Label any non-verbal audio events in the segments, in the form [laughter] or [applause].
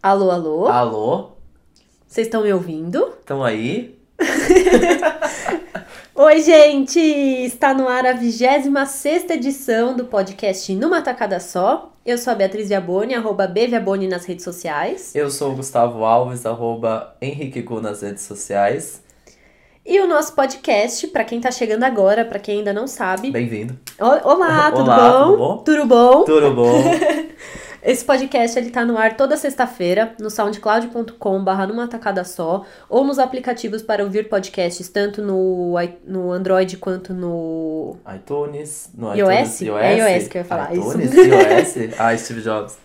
Alô, alô? Alô? Vocês estão me ouvindo? Estão aí? [laughs] Oi, gente! Está no ar a 26 edição do podcast Numa Tacada Só. Eu sou a Beatriz Viaboni, arroba Bviaboni nas redes sociais. Eu sou o Gustavo Alves, arroba Henrique Gu nas redes sociais. E o nosso podcast, para quem tá chegando agora, para quem ainda não sabe. Bem-vindo. [laughs] Olá, tudo Olá, bom? tudo bom? Tudo bom? Tudo bom? [laughs] Esse podcast ele tá no ar toda sexta-feira no soundcloud.com/barra numa tacada só ou nos aplicativos para ouvir podcasts tanto no, no Android quanto no iTunes, no iOS? iTunes, É iOS que eu ia falar, iTunes, isso. iOS? [laughs] Ah, Steve Jobs.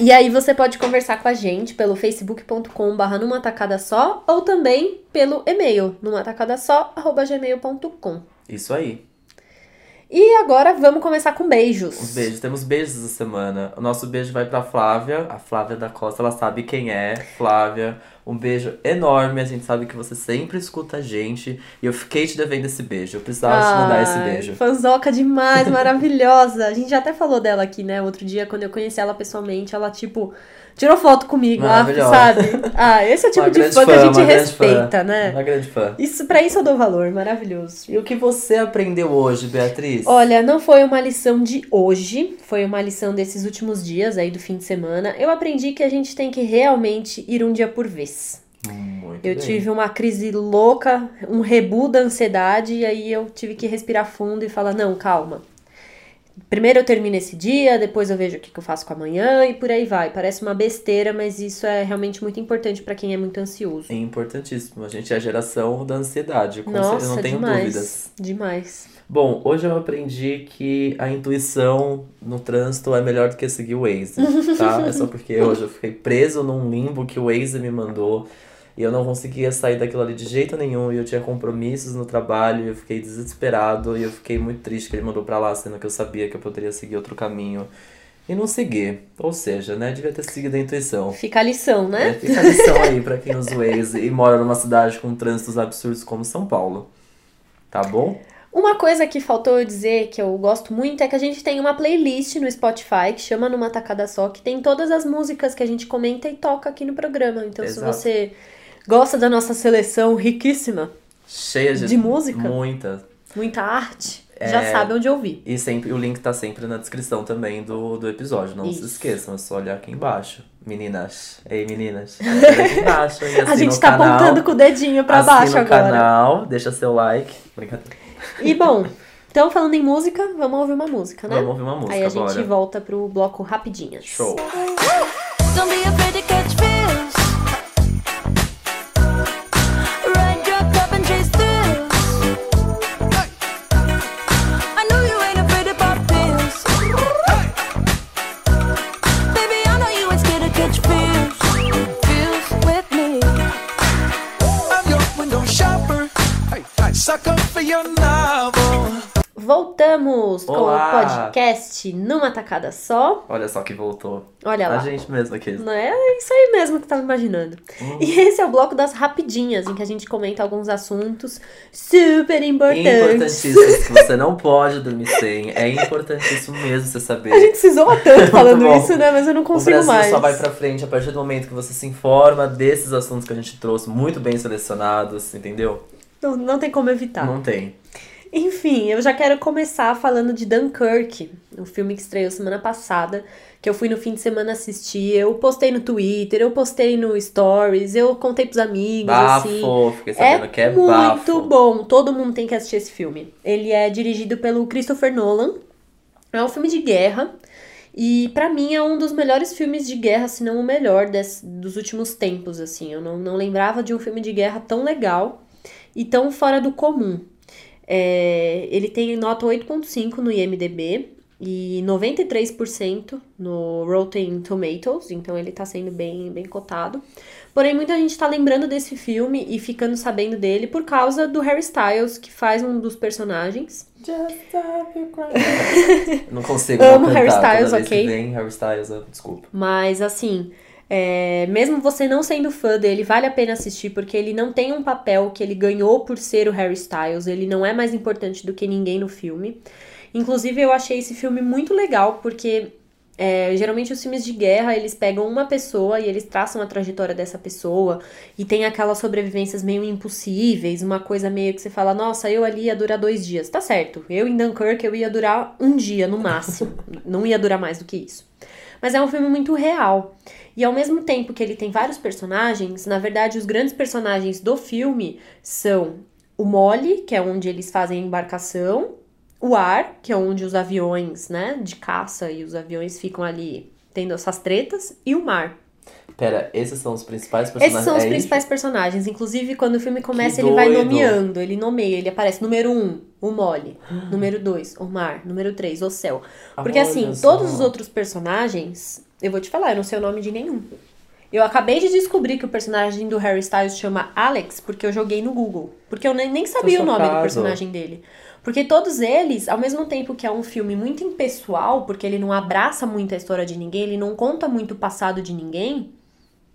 E aí você pode conversar com a gente pelo facebook.com barra numa tacada só ou também pelo e-mail numa tacada só arroba gmail.com. Isso aí. E agora vamos começar com beijos. Os beijos. Temos beijos essa semana. O nosso beijo vai pra Flávia. A Flávia da Costa, ela sabe quem é. Flávia, um beijo enorme. A gente sabe que você sempre escuta a gente. E eu fiquei te devendo esse beijo. Eu precisava te mandar esse Ai, beijo. Fanzoca demais, [laughs] maravilhosa. A gente já até falou dela aqui, né? Outro dia, quando eu conheci ela pessoalmente, ela, tipo, tirou foto comigo, ah, sabe? Ah, esse é o tipo Uma de grande fã que a gente respeita, fã. né? Uma grande fã. Isso, pra isso eu dou valor, maravilhoso. E o que você aprendeu hoje, Beatriz? Olha, não foi uma lição de hoje, foi uma lição desses últimos dias aí do fim de semana. Eu aprendi que a gente tem que realmente ir um dia por vez. Muito Eu bem. tive uma crise louca, um rebu da ansiedade, e aí eu tive que respirar fundo e falar: não, calma. Primeiro eu termino esse dia, depois eu vejo o que que eu faço com amanhã e por aí vai. Parece uma besteira, mas isso é realmente muito importante pra quem é muito ansioso. É importantíssimo. A gente é a geração da ansiedade, com Nossa, certeza, não tenho demais. dúvidas. Demais. Bom, hoje eu aprendi que a intuição no trânsito é melhor do que seguir o Waze, tá? É só porque hoje eu fiquei preso num limbo que o Waze me mandou e eu não conseguia sair daquilo ali de jeito nenhum e eu tinha compromissos no trabalho e eu fiquei desesperado e eu fiquei muito triste que ele mandou pra lá, sendo que eu sabia que eu poderia seguir outro caminho e não segui. Ou seja, né, devia ter seguido a intuição. Fica a lição, É, né? fica a lição aí pra quem usa o Waze e mora numa cidade com trânsitos absurdos como São Paulo. Tá bom? Uma coisa que faltou eu dizer que eu gosto muito é que a gente tem uma playlist no Spotify que chama Numa Tacada Só, que tem todas as músicas que a gente comenta e toca aqui no programa. Então, Exato. se você gosta da nossa seleção riquíssima, Cheia de, De música? Muita. muita arte, já É. sabe onde ouvir. E sempre o link tá sempre na descrição também do, do episódio. Não Isso. se esqueçam, é só olhar aqui embaixo. Meninas. Ei, meninas. [laughs] Aqui embaixo. A gente o tá canal, apontando com o dedinho pra baixo o agora. canal, deixa seu like. Brincadeira. E bom, então falando em música, vamos ouvir uma música, né? Vamos ouvir uma música Aí a agora. gente volta pro bloco rapidinhas. Show. Don't be afraid Voltamos com o Olá. podcast numa tacada só. Olha só que voltou. Olha lá. A gente mesmo aqui. Não é isso aí mesmo que eu tava imaginando. Hum. E esse é o bloco das rapidinhas, em que a gente comenta alguns assuntos super importantes. Importantíssimo. que você não pode dormir sem. É importantíssimo mesmo você saber. A gente se zoa [laughs] tanto falando isso, né? Mas eu não O consigo Brasil mais. só vai pra frente a partir do momento que você se informa desses assuntos que a gente trouxe, muito bem selecionados, entendeu? Não, não tem como evitar. Não tem. Enfim, eu já quero começar falando de Dunkirk, um filme que estreou semana passada, que eu fui no fim de semana assistir. Eu postei no Twitter, eu postei no Stories, eu contei pros amigos, assim. Bafo, fiquei É sabendo que é muito bafo. bom, todo mundo tem que assistir esse filme. Ele é dirigido pelo Christopher Nolan. É um filme de guerra. E pra mim é um dos melhores filmes de guerra, se não o melhor des- dos últimos tempos, assim. Eu não, não lembrava de um filme de guerra tão legal e tão fora do comum. É, ele tem nota 8.5 no IMDB e 93% no Rotten Tomatoes, então ele tá sendo bem, bem cotado. Porém, muita gente tá lembrando desse filme e ficando sabendo dele por causa do Harry Styles, que faz um dos personagens. [laughs] Não consigo Amo não Harry. Styles, Toda vez ok? que vem Harry Styles, desculpa. Mas assim, é, mesmo você não sendo fã dele, vale a pena assistir, porque ele não tem um papel que ele ganhou por ser o Harry Styles, ele não é mais importante do que ninguém no filme. Inclusive, eu achei esse filme muito legal, porque É, geralmente os filmes de guerra, eles pegam uma pessoa e eles traçam a trajetória dessa pessoa e tem aquelas sobrevivências meio impossíveis, uma coisa meio que você fala, nossa, eu ali ia durar dois dias. Tá certo, eu em Dunkirk eu ia durar um dia no máximo, [laughs] não ia durar mais do que isso. Mas é um filme muito real. E ao mesmo tempo que ele tem vários personagens, na verdade, os grandes personagens do filme são o Molly, que é onde eles fazem a embarcação, o ar, que é onde os aviões, né, de caça e os aviões ficam ali tendo essas tretas, e o mar. Pera, esses são os principais personagens? Esses são os É isso? principais personagens. Inclusive, quando o filme começa, Que ele vai doido. nomeando. Ele nomeia, ele aparece número um, o Molly. número dois, o mar. Número três, o céu. Porque Olha assim, só. todos os outros personagens, eu vou te falar, eu não sei o nome de nenhum. Eu acabei de descobrir que o personagem do Harry Styles chama Alex porque eu joguei no Google. Porque eu nem, nem sabia o nome do personagem dele. Porque todos eles, ao mesmo tempo que é um filme muito impessoal, porque ele não abraça muito a história de ninguém, ele não conta muito o passado de ninguém,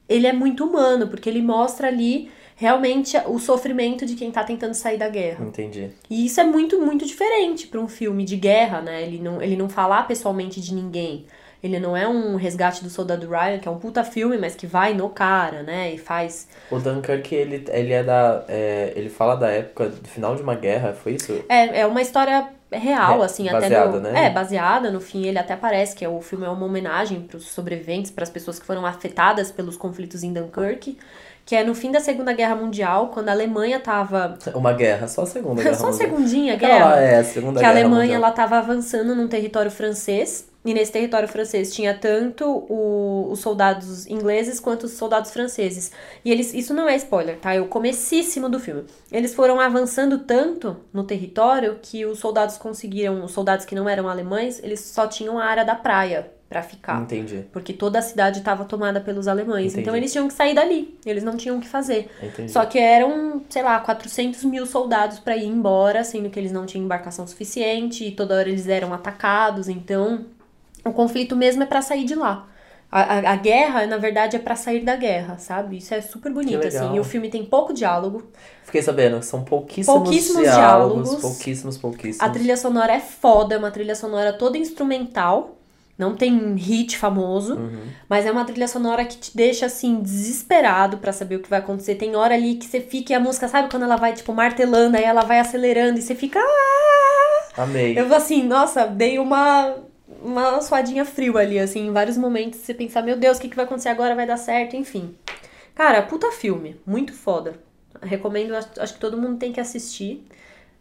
ele é muito humano, porque ele mostra ali realmente o sofrimento de quem tá tentando sair da guerra. Entendi. E isso é muito, muito diferente para um filme de guerra, né? Ele não, ele não fala pessoalmente de ninguém. Ele não é um resgate do soldado Ryan, que é um puta filme, mas que vai no cara, né? E faz. O Dunkirk, ele, ele é da. é, ele fala da época do final de uma guerra, foi isso? É, é uma história real, É, assim, até baseada, no, né? É, baseada, no fim ele até parece que é, o filme é uma homenagem para os sobreviventes, para as pessoas que foram afetadas pelos conflitos em Dunkirk, que é no fim da Segunda Guerra Mundial, quando a Alemanha tava [laughs] Uma guerra, só a segunda guerra. [laughs] só a mundial. segundinha Aquela guerra. lá é a segunda que a guerra Alemanha mundial. ela estava avançando num território francês e nesse território francês tinha tanto o- os soldados ingleses quanto os soldados franceses. E eles isso não é spoiler tá? É o comecíssimo do filme. Eles foram avançando tanto no território que os soldados conseguiram os soldados que não eram alemães eles só tinham a área da praia pra ficar. Entendi, porque toda a cidade estava tomada pelos alemães. Entendi. então eles tinham que sair dali. Eles não tinham o que fazer. Entendi. só que eram, sei lá, 400 mil soldados pra ir embora, sendo que eles não tinham embarcação suficiente e toda hora eles eram atacados. Então, o conflito mesmo é pra sair de lá. A, a, a guerra, na verdade, é pra sair da guerra, sabe? Isso é super bonito, assim. E o filme tem pouco diálogo. Fiquei sabendo, são pouquíssimos, Pouquíssimos diálogos, diálogos. pouquíssimos, pouquíssimos. A trilha sonora é foda, é uma trilha sonora toda instrumental. Não tem hit famoso, Uhum. mas é uma trilha sonora que te deixa assim desesperado pra saber o que vai acontecer. Tem hora ali que você fica e a música, sabe quando ela vai tipo martelando, aí ela vai acelerando e você fica ah! Amei. Eu assim, nossa, dei uma uma suadinha frio ali assim, em vários momentos você pensar, meu Deus, o que que vai acontecer agora? Vai dar certo, enfim. Cara, puta filme, muito foda. Recomendo, acho, que todo mundo tem que assistir.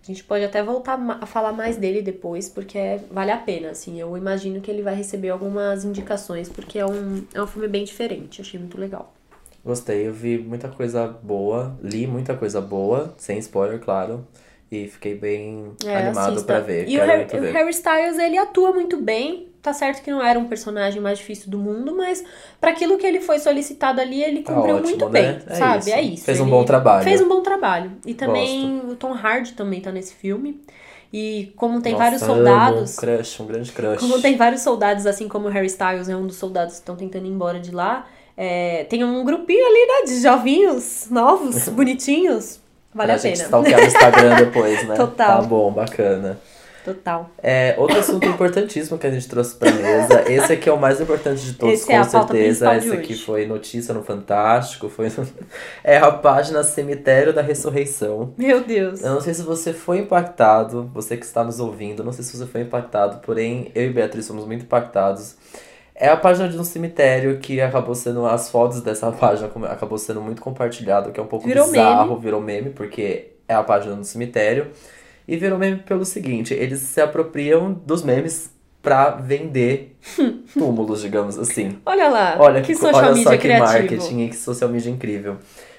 A gente pode até voltar a falar mais dele depois, porque é- vale a pena, assim. Eu imagino que ele vai receber algumas indicações, porque é um, é um filme bem diferente. Achei muito legal. Gostei, eu vi muita coisa boa, li muita coisa boa, sem spoiler, claro. E fiquei bem É, animado pra ver. E o Harry, o. Harry Styles, ele atua muito bem. Tá certo que não era um personagem mais difícil do mundo, mas pra aquilo que ele foi solicitado ali, ele Tá cumpriu ótimo, muito né? bem, É sabe? isso. É isso. Fez um bom trabalho. Fez um bom trabalho. E também o Tom Hardy também tá nesse filme. E como tem Nossa, vários soldados, Um crush, um grande crush. como tem vários soldados, assim como o Harry Styles é um dos soldados que estão tentando ir embora de lá, é, tem um grupinho ali, né, de jovinhos, novos, [laughs] bonitinhos. Vale pra a gente pena. stalkear no Instagram [laughs] depois, né? Total. Tá bom, bacana. Total. É, outro assunto importantíssimo que a gente trouxe pra mesa. [laughs] Esse aqui é o mais importante de todos, Esse com é a pauta certeza. Esse aqui foi notícia no Fantástico. Foi no- [laughs] É a página Cemitério da Ressurreição. Meu Deus. Eu não sei se você foi impactado, você que está nos ouvindo, não sei se você foi impactado, porém eu e Beatriz somos muito impactados. É a página de um cemitério que acabou sendo, as fotos dessa [laughs] página acabou sendo muito compartilhado, que é um pouco Virou bizarro, virou meme, porque é a página do cemitério. E virou meme pelo seguinte, eles se apropriam dos memes pra vender [laughs] túmulos, digamos assim. Olha lá, Olha que social olha media só que criativo. marketing e que social media incrível.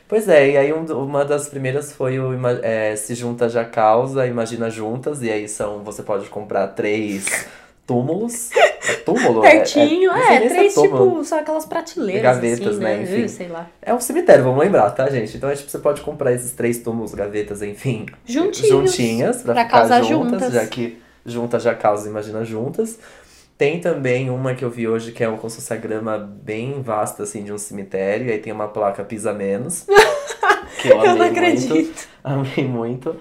Pois é, e aí um uma das primeiras foi o é, Se Junta Já Causa, Imagina Juntas, e aí são, você pode comprar três [laughs] túmulos. É túmulo? É- Pertinho, não sei é, nem se três, túmulo. tipo, são aquelas prateleiras, Gavetas, assim, né, né? enfim. Sei lá. É um cemitério, vamos lembrar, tá, gente? Então, é, tipo, você pode comprar esses três túmulos, gavetas, enfim. Juntinhos, Juntinhas, pra, pra ficar causar juntas, juntas. já que juntas já causa, imagina juntas. Tem também uma que eu vi hoje que é uma como se fosse a grama bem vasta, assim, de um cemitério. E aí tem uma placa Pisa Menos. [laughs] que eu Eu não muito. acredito. Amei muito.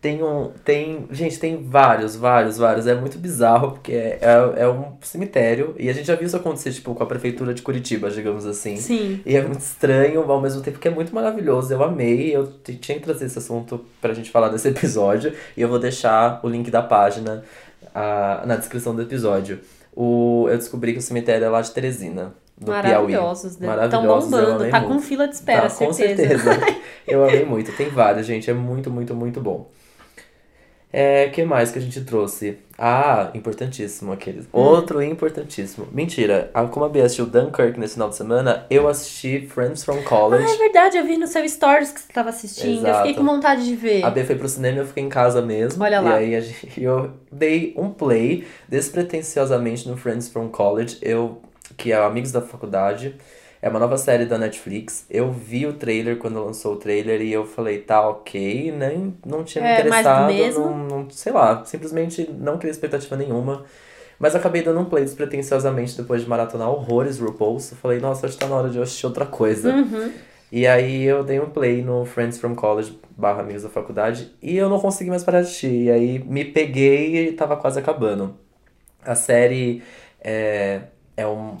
Tem um. Tem. Gente, tem vários, vários, vários. É muito bizarro, porque é, é, é um cemitério. E a gente já viu isso acontecer, tipo, com a prefeitura de Curitiba, digamos assim. Sim. E é muito estranho, ao mesmo tempo que é muito maravilhoso. Eu amei. Eu tinha que trazer esse assunto pra gente falar desse [laughs] episódio. E eu vou deixar o link da página ah, na descrição do episódio. O, eu descobri que o cemitério é lá de Teresina, do Piauí. Maravilhosos, né? Estão bombando. Tá muito. com fila de espera, Tá, certeza. com certeza. [laughs] Eu amei muito. Tem vários, gente. É muito, muito, muito bom. É, que mais que a gente trouxe? Ah, importantíssimo aqueles. Hum. Outro importantíssimo. Mentira, como a Bia assistiu Dunkirk nesse final de semana, eu assisti Friends from Ah, College. é verdade, eu vi no seu stories que você tava assistindo. Eu fiquei Exato. com vontade de ver. A B foi pro cinema e eu fiquei em casa mesmo. Olha e lá. aí a gente, [laughs] eu dei um play despretensiosamente no Friends from College, eu, que é Amigos da Faculdade. É uma nova série da Netflix. Eu vi o trailer quando lançou o trailer e eu falei, tá ok, nem não tinha me É, interessado, mesmo? não, não- sei lá, simplesmente não criei expectativa nenhuma. Mas acabei dando um play despretensiosamente depois de maratonar horrores RuPaul's. Eu falei, nossa, acho que tá na hora de eu assistir outra coisa. Uhum. E aí eu dei um play no Friends from College barra Amigos da Faculdade e eu não consegui mais parar de assistir. E aí me peguei e tava quase acabando. A série é, é um.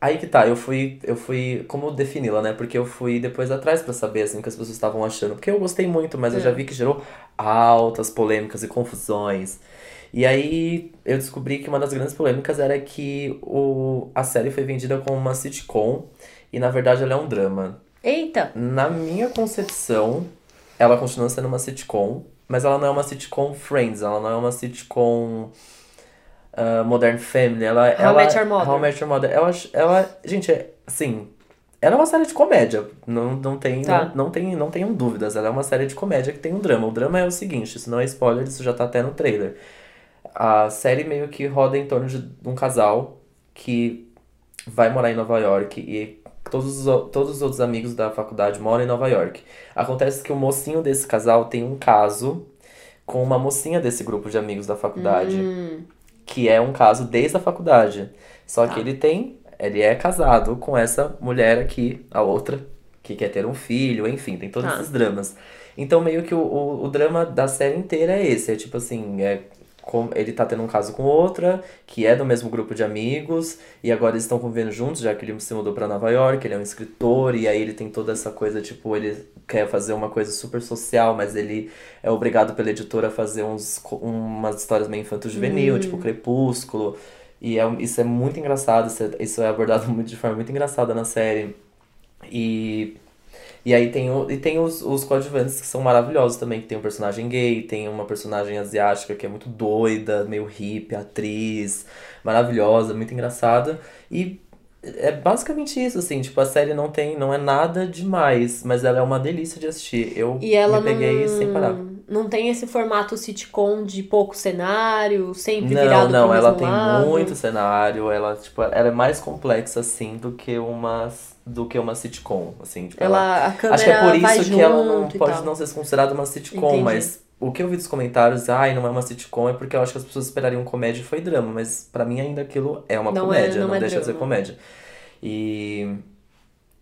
Aí que tá, eu fui. Eu fui. Como defini-la, né? Porque eu fui depois atrás pra saber assim o que as pessoas estavam achando. Porque eu gostei muito, mas eu já vi que gerou altas polêmicas e confusões. E aí eu descobri que uma das grandes polêmicas era que o, a série foi vendida como uma sitcom e na verdade ela é um drama. Eita! Na minha concepção, ela continua sendo uma sitcom, mas ela não é uma sitcom Friends, ela não é uma sitcom ah, Modern Family, ela, How ela Met Your Mother. How Met Your Mother. Ela, ela, gente, é, assim, ela é uma série de comédia, não, não tem, Tá. não, não tem, não tenham dúvidas, ela é uma série de comédia que tem um drama. O drama é o seguinte, isso não é spoiler, isso já tá até no trailer. A série meio que roda em torno de um casal que vai morar em Nova York e todos os, todos os outros amigos da faculdade moram em Nova York. Acontece que o mocinho desse casal tem um caso com uma mocinha desse grupo de amigos da faculdade, Hum, que é um caso desde a faculdade. Só Tá. que ele tem, ele é casado com essa mulher aqui, a outra, que quer ter um filho, enfim, tem todos Tá. esses dramas. Então meio que o, o, o drama da série inteira é esse, é tipo assim, é com- ele tá tendo um caso com outra, que é do mesmo grupo de amigos, e agora eles estão convivendo juntos, já que ele se mudou pra Nova York, ele é um escritor, e aí ele tem toda essa coisa, tipo, ele quer fazer uma coisa super social, mas ele é obrigado pela editora a fazer uns, umas histórias meio infanto-juvenil, tipo Crepúsculo, e é, isso é muito engraçado, isso é, isso é abordado muito, [laughs] de forma muito engraçada na série. E e aí tem, o, e tem os, os coadjuvantes que são maravilhosos também, que tem um personagem gay, tem uma personagem asiática que é muito doida, meio hippie, atriz, maravilhosa, muito engraçada. E é basicamente isso, assim, tipo, a série não tem, não é nada demais, mas ela é uma delícia de assistir. Eu E ela me peguei não, sem parar. não tem esse formato sitcom de pouco cenário, sempre Não, virado não, pro ela tem lado. muito cenário, ela, tipo, ela é mais complexa, assim, do que uma, do que uma sitcom, assim, tipo, Ela, a câmera Acho que é por isso que ela não pode não ser considerada uma sitcom, Entendi. mas o que eu vi dos comentários, ai, não é uma sitcom, é porque eu acho que as pessoas esperariam comédia e foi drama, mas pra mim ainda aquilo é uma Não é- comédia, não não, é deixa de ser drama. comédia. E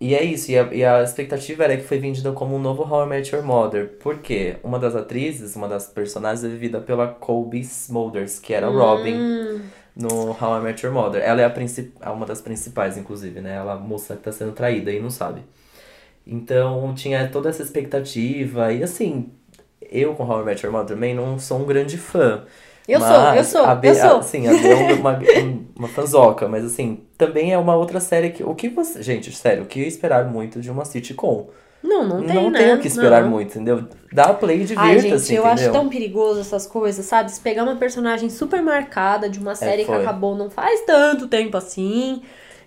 e é isso, e a, e a expectativa era que foi vendida como um novo How I Met Your Mother. Por quê? Uma das atrizes, uma das personagens é vivida pela Colby Smulders, que era a Robin Hum, no How I Met Your Mother. Ela é a princip... é uma das principais, inclusive, né? Ela é a moça que tá sendo traída e não sabe. Então tinha toda essa expectativa. E assim, eu com How I Met Your Mother também não sou um grande fã. Eu sou, Mas eu sou, a B, eu sou. A, sim, a B é uma, uma fanzoca, mas assim, também é uma outra série que. O que você. Gente, sério, o que esperar muito de uma sitcom? Não, não tem, não né? tem o que esperar Não. muito, entendeu? Dá play e divirta-se, gente, eu entendeu? acho tão perigoso essas coisas, sabe? Se pegar uma personagem super marcada de uma série que É, foi. acabou não faz tanto tempo assim,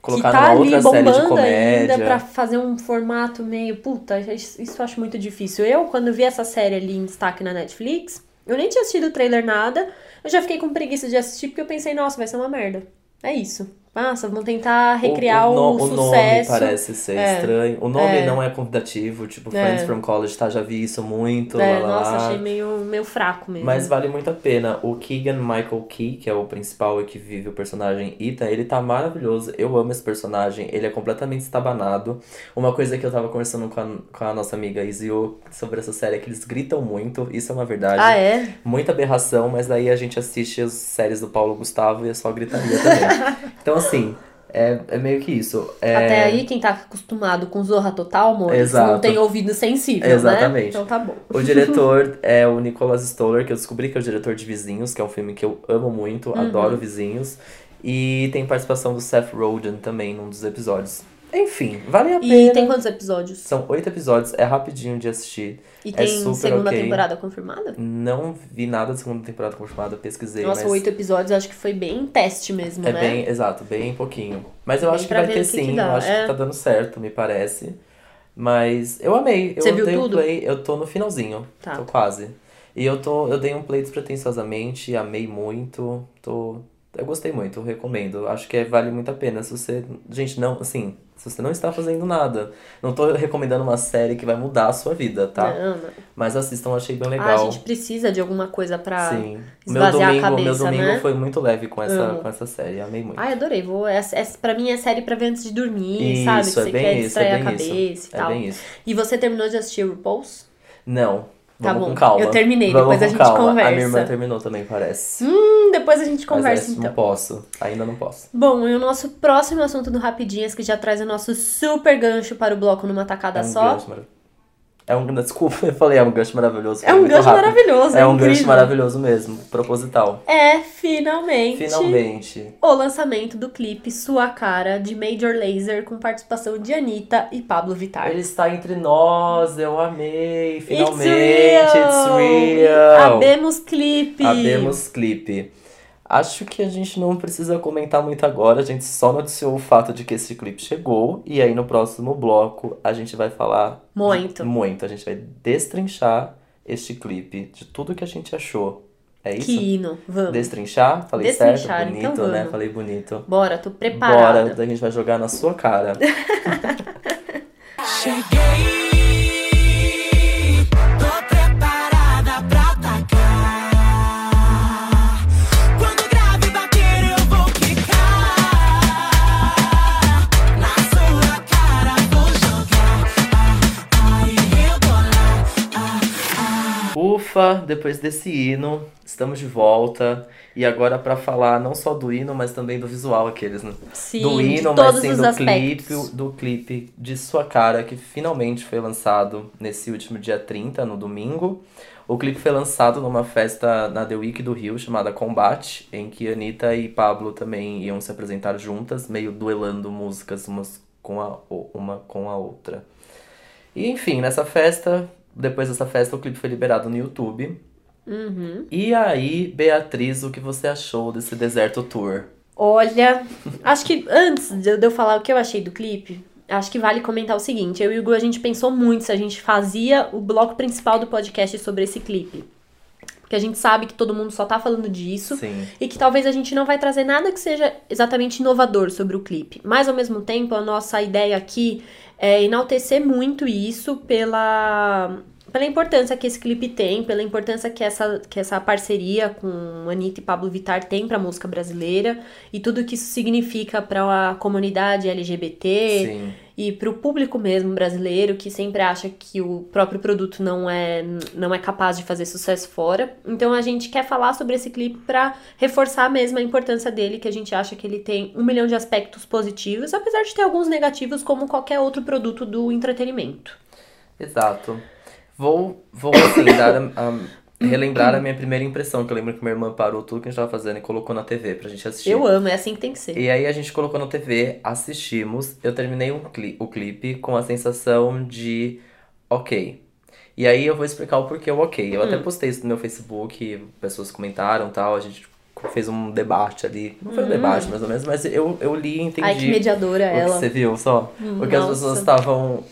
Colocar que tá numa ali outra série de bombando comédia. ainda pra fazer um formato meio. Puta, isso isso eu acho muito difícil. Eu, quando vi essa série ali em destaque na Netflix, eu nem tinha assistido o trailer nada, eu já fiquei com preguiça de assistir porque eu pensei, nossa, vai ser uma merda. É isso. Nossa, vão tentar recriar o, o, no- o nome sucesso. parece ser É. estranho. O nome É. não é convidativo, tipo, É. Friends from College, tá? Já vi isso muito. É, lá, lá, nossa, lá. achei meio, meio fraco mesmo. Mas vale muito a pena. O Keegan Michael Key, que é o principal e que vive o personagem Ethan, ele tá maravilhoso. Eu amo esse personagem. Ele é completamente estabanado. Uma coisa que eu tava conversando com a, com a nossa amiga Izio sobre essa série é que eles gritam muito. Isso é uma verdade. Ah, é? Muita aberração, mas daí a gente assiste as séries do Paulo Gustavo e é só gritaria também. [laughs] então, assim, é, é meio que isso. É... Até aí, quem tá acostumado com Zorra Total, amor, Exato. não tem ouvido sensível, Exatamente. né? Então tá bom. O diretor é o Nicholas Stoller, que eu descobri que é o diretor de Vizinhos, que é um filme que eu amo muito, Uhum. adoro Vizinhos. E tem participação do Seth Rogen também num dos episódios. Enfim, vale a E pena. tem quantos episódios? São oito episódios, é rapidinho de assistir. E é tem super segunda ok. temporada confirmada? Não vi nada da segunda temporada confirmada, pesquisei, Nossa, mas oito episódios, acho que foi bem teste mesmo, é né? bem, exato, bem pouquinho. Mas eu Bem acho que vai ter que que sim, dá, eu acho é. que tá dando certo, me parece. Mas eu amei, eu Você viu dei um tudo? play, eu tô no finalzinho, Tá. tô quase. E eu tô, eu dei um play despretensiosamente, amei muito, tô, eu gostei muito, eu recomendo. Acho que é- vale muito a pena. Se você, gente, não, assim, se você não está fazendo nada, não tô recomendando uma série que vai mudar a sua vida, tá? Não, não. Mas assistam, achei bem Ah, legal. a gente precisa de alguma coisa pra Sim. Meu esvaziar domingo, a cabeça, meu domingo né? foi muito leve com essa, Amo. com essa série, amei muito. Ai, adorei. Vou, é, é, pra mim é série pra ver antes de dormir, Isso, sabe? Que é você bem quer isso, distrair é a bem cabeça isso. e É tal. bem isso. E você terminou de assistir RuPaul's? Não. Tá Vamos bom, com calma. eu terminei, Vamos depois a gente calma. A conversa. minha irmã terminou também, parece. Hum, depois a gente Mas conversa essa então. não posso. Ainda não posso. Bom, e o nosso próximo assunto do Rapidinhas, que já traz o nosso super gancho para o bloco numa tacada É um só. gancho. É um, [laughs] desculpa, eu falei, é um gancho maravilhoso. É um gancho rápido. maravilhoso, É é um gancho incrível. maravilhoso mesmo, proposital. É, finalmente, Finalmente. o lançamento do clipe Sua Cara, de Major Lazer, com participação de Anitta e Pablo Vittar. Ele está entre nós, eu amei. Finalmente, It's real! it's real. Abemos clipe! Abemos clipe. Acho que a gente não precisa comentar muito agora, a gente só noticiou o fato de que esse clipe chegou, e aí no próximo bloco a gente vai falar Muito. muito, a gente vai destrinchar este clipe, de tudo que a gente achou. É isso? Que hino, vamos. Destrinchar? Falei Destrinchar, certo? Bonito, então né? Falei bonito. Bora, tô preparada. Bora, daí a gente vai jogar na sua cara. Cheguei, [laughs] [laughs] Ufa, depois desse hino, estamos de volta. E agora pra falar não só do hino, mas também do visual aqueles, né? Sim, do hino, mas sim do clipe, aspectos. do clipe de Sua Cara, que finalmente foi lançado nesse último dia 30, no domingo. O clipe foi lançado numa festa na The Week do Rio, chamada Combate, em que Anitta e Pablo também iam se apresentar juntas, meio duelando músicas umas com a, uma com a outra. E enfim, nessa festa, depois dessa festa, o clipe foi liberado no YouTube. Uhum. E aí, Beatriz, o que você achou desse Deserto Tour? Olha, acho que antes de eu falar o que eu achei do clipe, acho que vale comentar o seguinte: eu e o Hugo, a gente pensou muito se a gente fazia o bloco principal do podcast sobre esse clipe. Porque a gente sabe que todo mundo só tá falando disso. Sim. E que talvez a gente não vai trazer nada que seja exatamente inovador sobre o clipe. Mas ao mesmo tempo, a nossa ideia aqui é enaltecer muito isso pela, pela importância que esse clipe tem, pela importância que essa, que essa parceria com Anitta e Pablo Vittar tem pra música brasileira e tudo que isso significa para a comunidade LGBT Sim. e para o público mesmo brasileiro que sempre acha que o próprio produto não é não é capaz de fazer sucesso fora. Então a gente quer falar sobre esse clipe para reforçar mesmo a importância dele, que a gente acha que ele tem um milhão de aspectos positivos, apesar de ter alguns negativos como qualquer outro produto do entretenimento. Exato. Vou, vou assim, [coughs] dar a, a- relembrar a minha primeira impressão, que eu lembro que minha irmã parou tudo que a gente tava fazendo e colocou na TV pra gente assistir. Eu amo, é assim que tem que ser. E aí a gente colocou na TV, assistimos, eu terminei um cli o clipe com a sensação de ok. E aí eu vou explicar o porquê o ok. Eu Hum. até postei isso no meu Facebook, pessoas comentaram e tal, a gente fez um debate ali. Não foi um debate mais ou menos, mas eu, eu li e entendi. Hum. Ai, que mediadora O que ela. você viu só? Hum, o que as nossa. pessoas estavam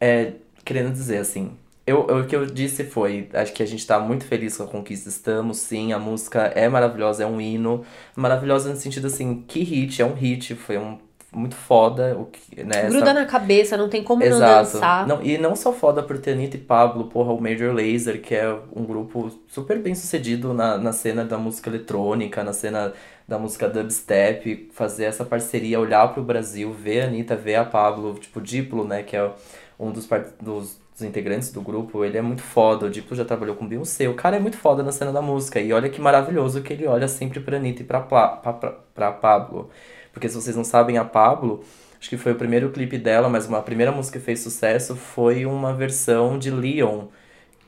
é, querendo dizer, assim. Eu, eu- o que eu disse foi, acho que a gente tá muito feliz com a conquista, estamos, sim, a música é maravilhosa, é um hino, maravilhosa no sentido assim, que hit, é um hit, foi um muito foda, o que, né, essa- Gruda na cabeça, não tem como não Exato. dançar. Não, e não só foda por ter Anitta e Pablo, porra, o Major Lazer, que é um grupo super bem sucedido na, na cena da música eletrônica, na cena da música dubstep, fazer essa parceria, olhar pro Brasil, ver a Anitta, ver a Pablo, tipo, Diplo, né, que é um dos, dos, dos integrantes do grupo, ele é muito foda, o Diplo já trabalhou com Beyoncé, o cara é muito foda na cena da música, e olha que maravilhoso que ele olha sempre pra Anitta e pra, pra, pra, pra Pablo. Porque se vocês não sabem, a Pablo, acho que foi o primeiro clipe dela, mas uma primeira música que fez sucesso foi uma versão de Leon,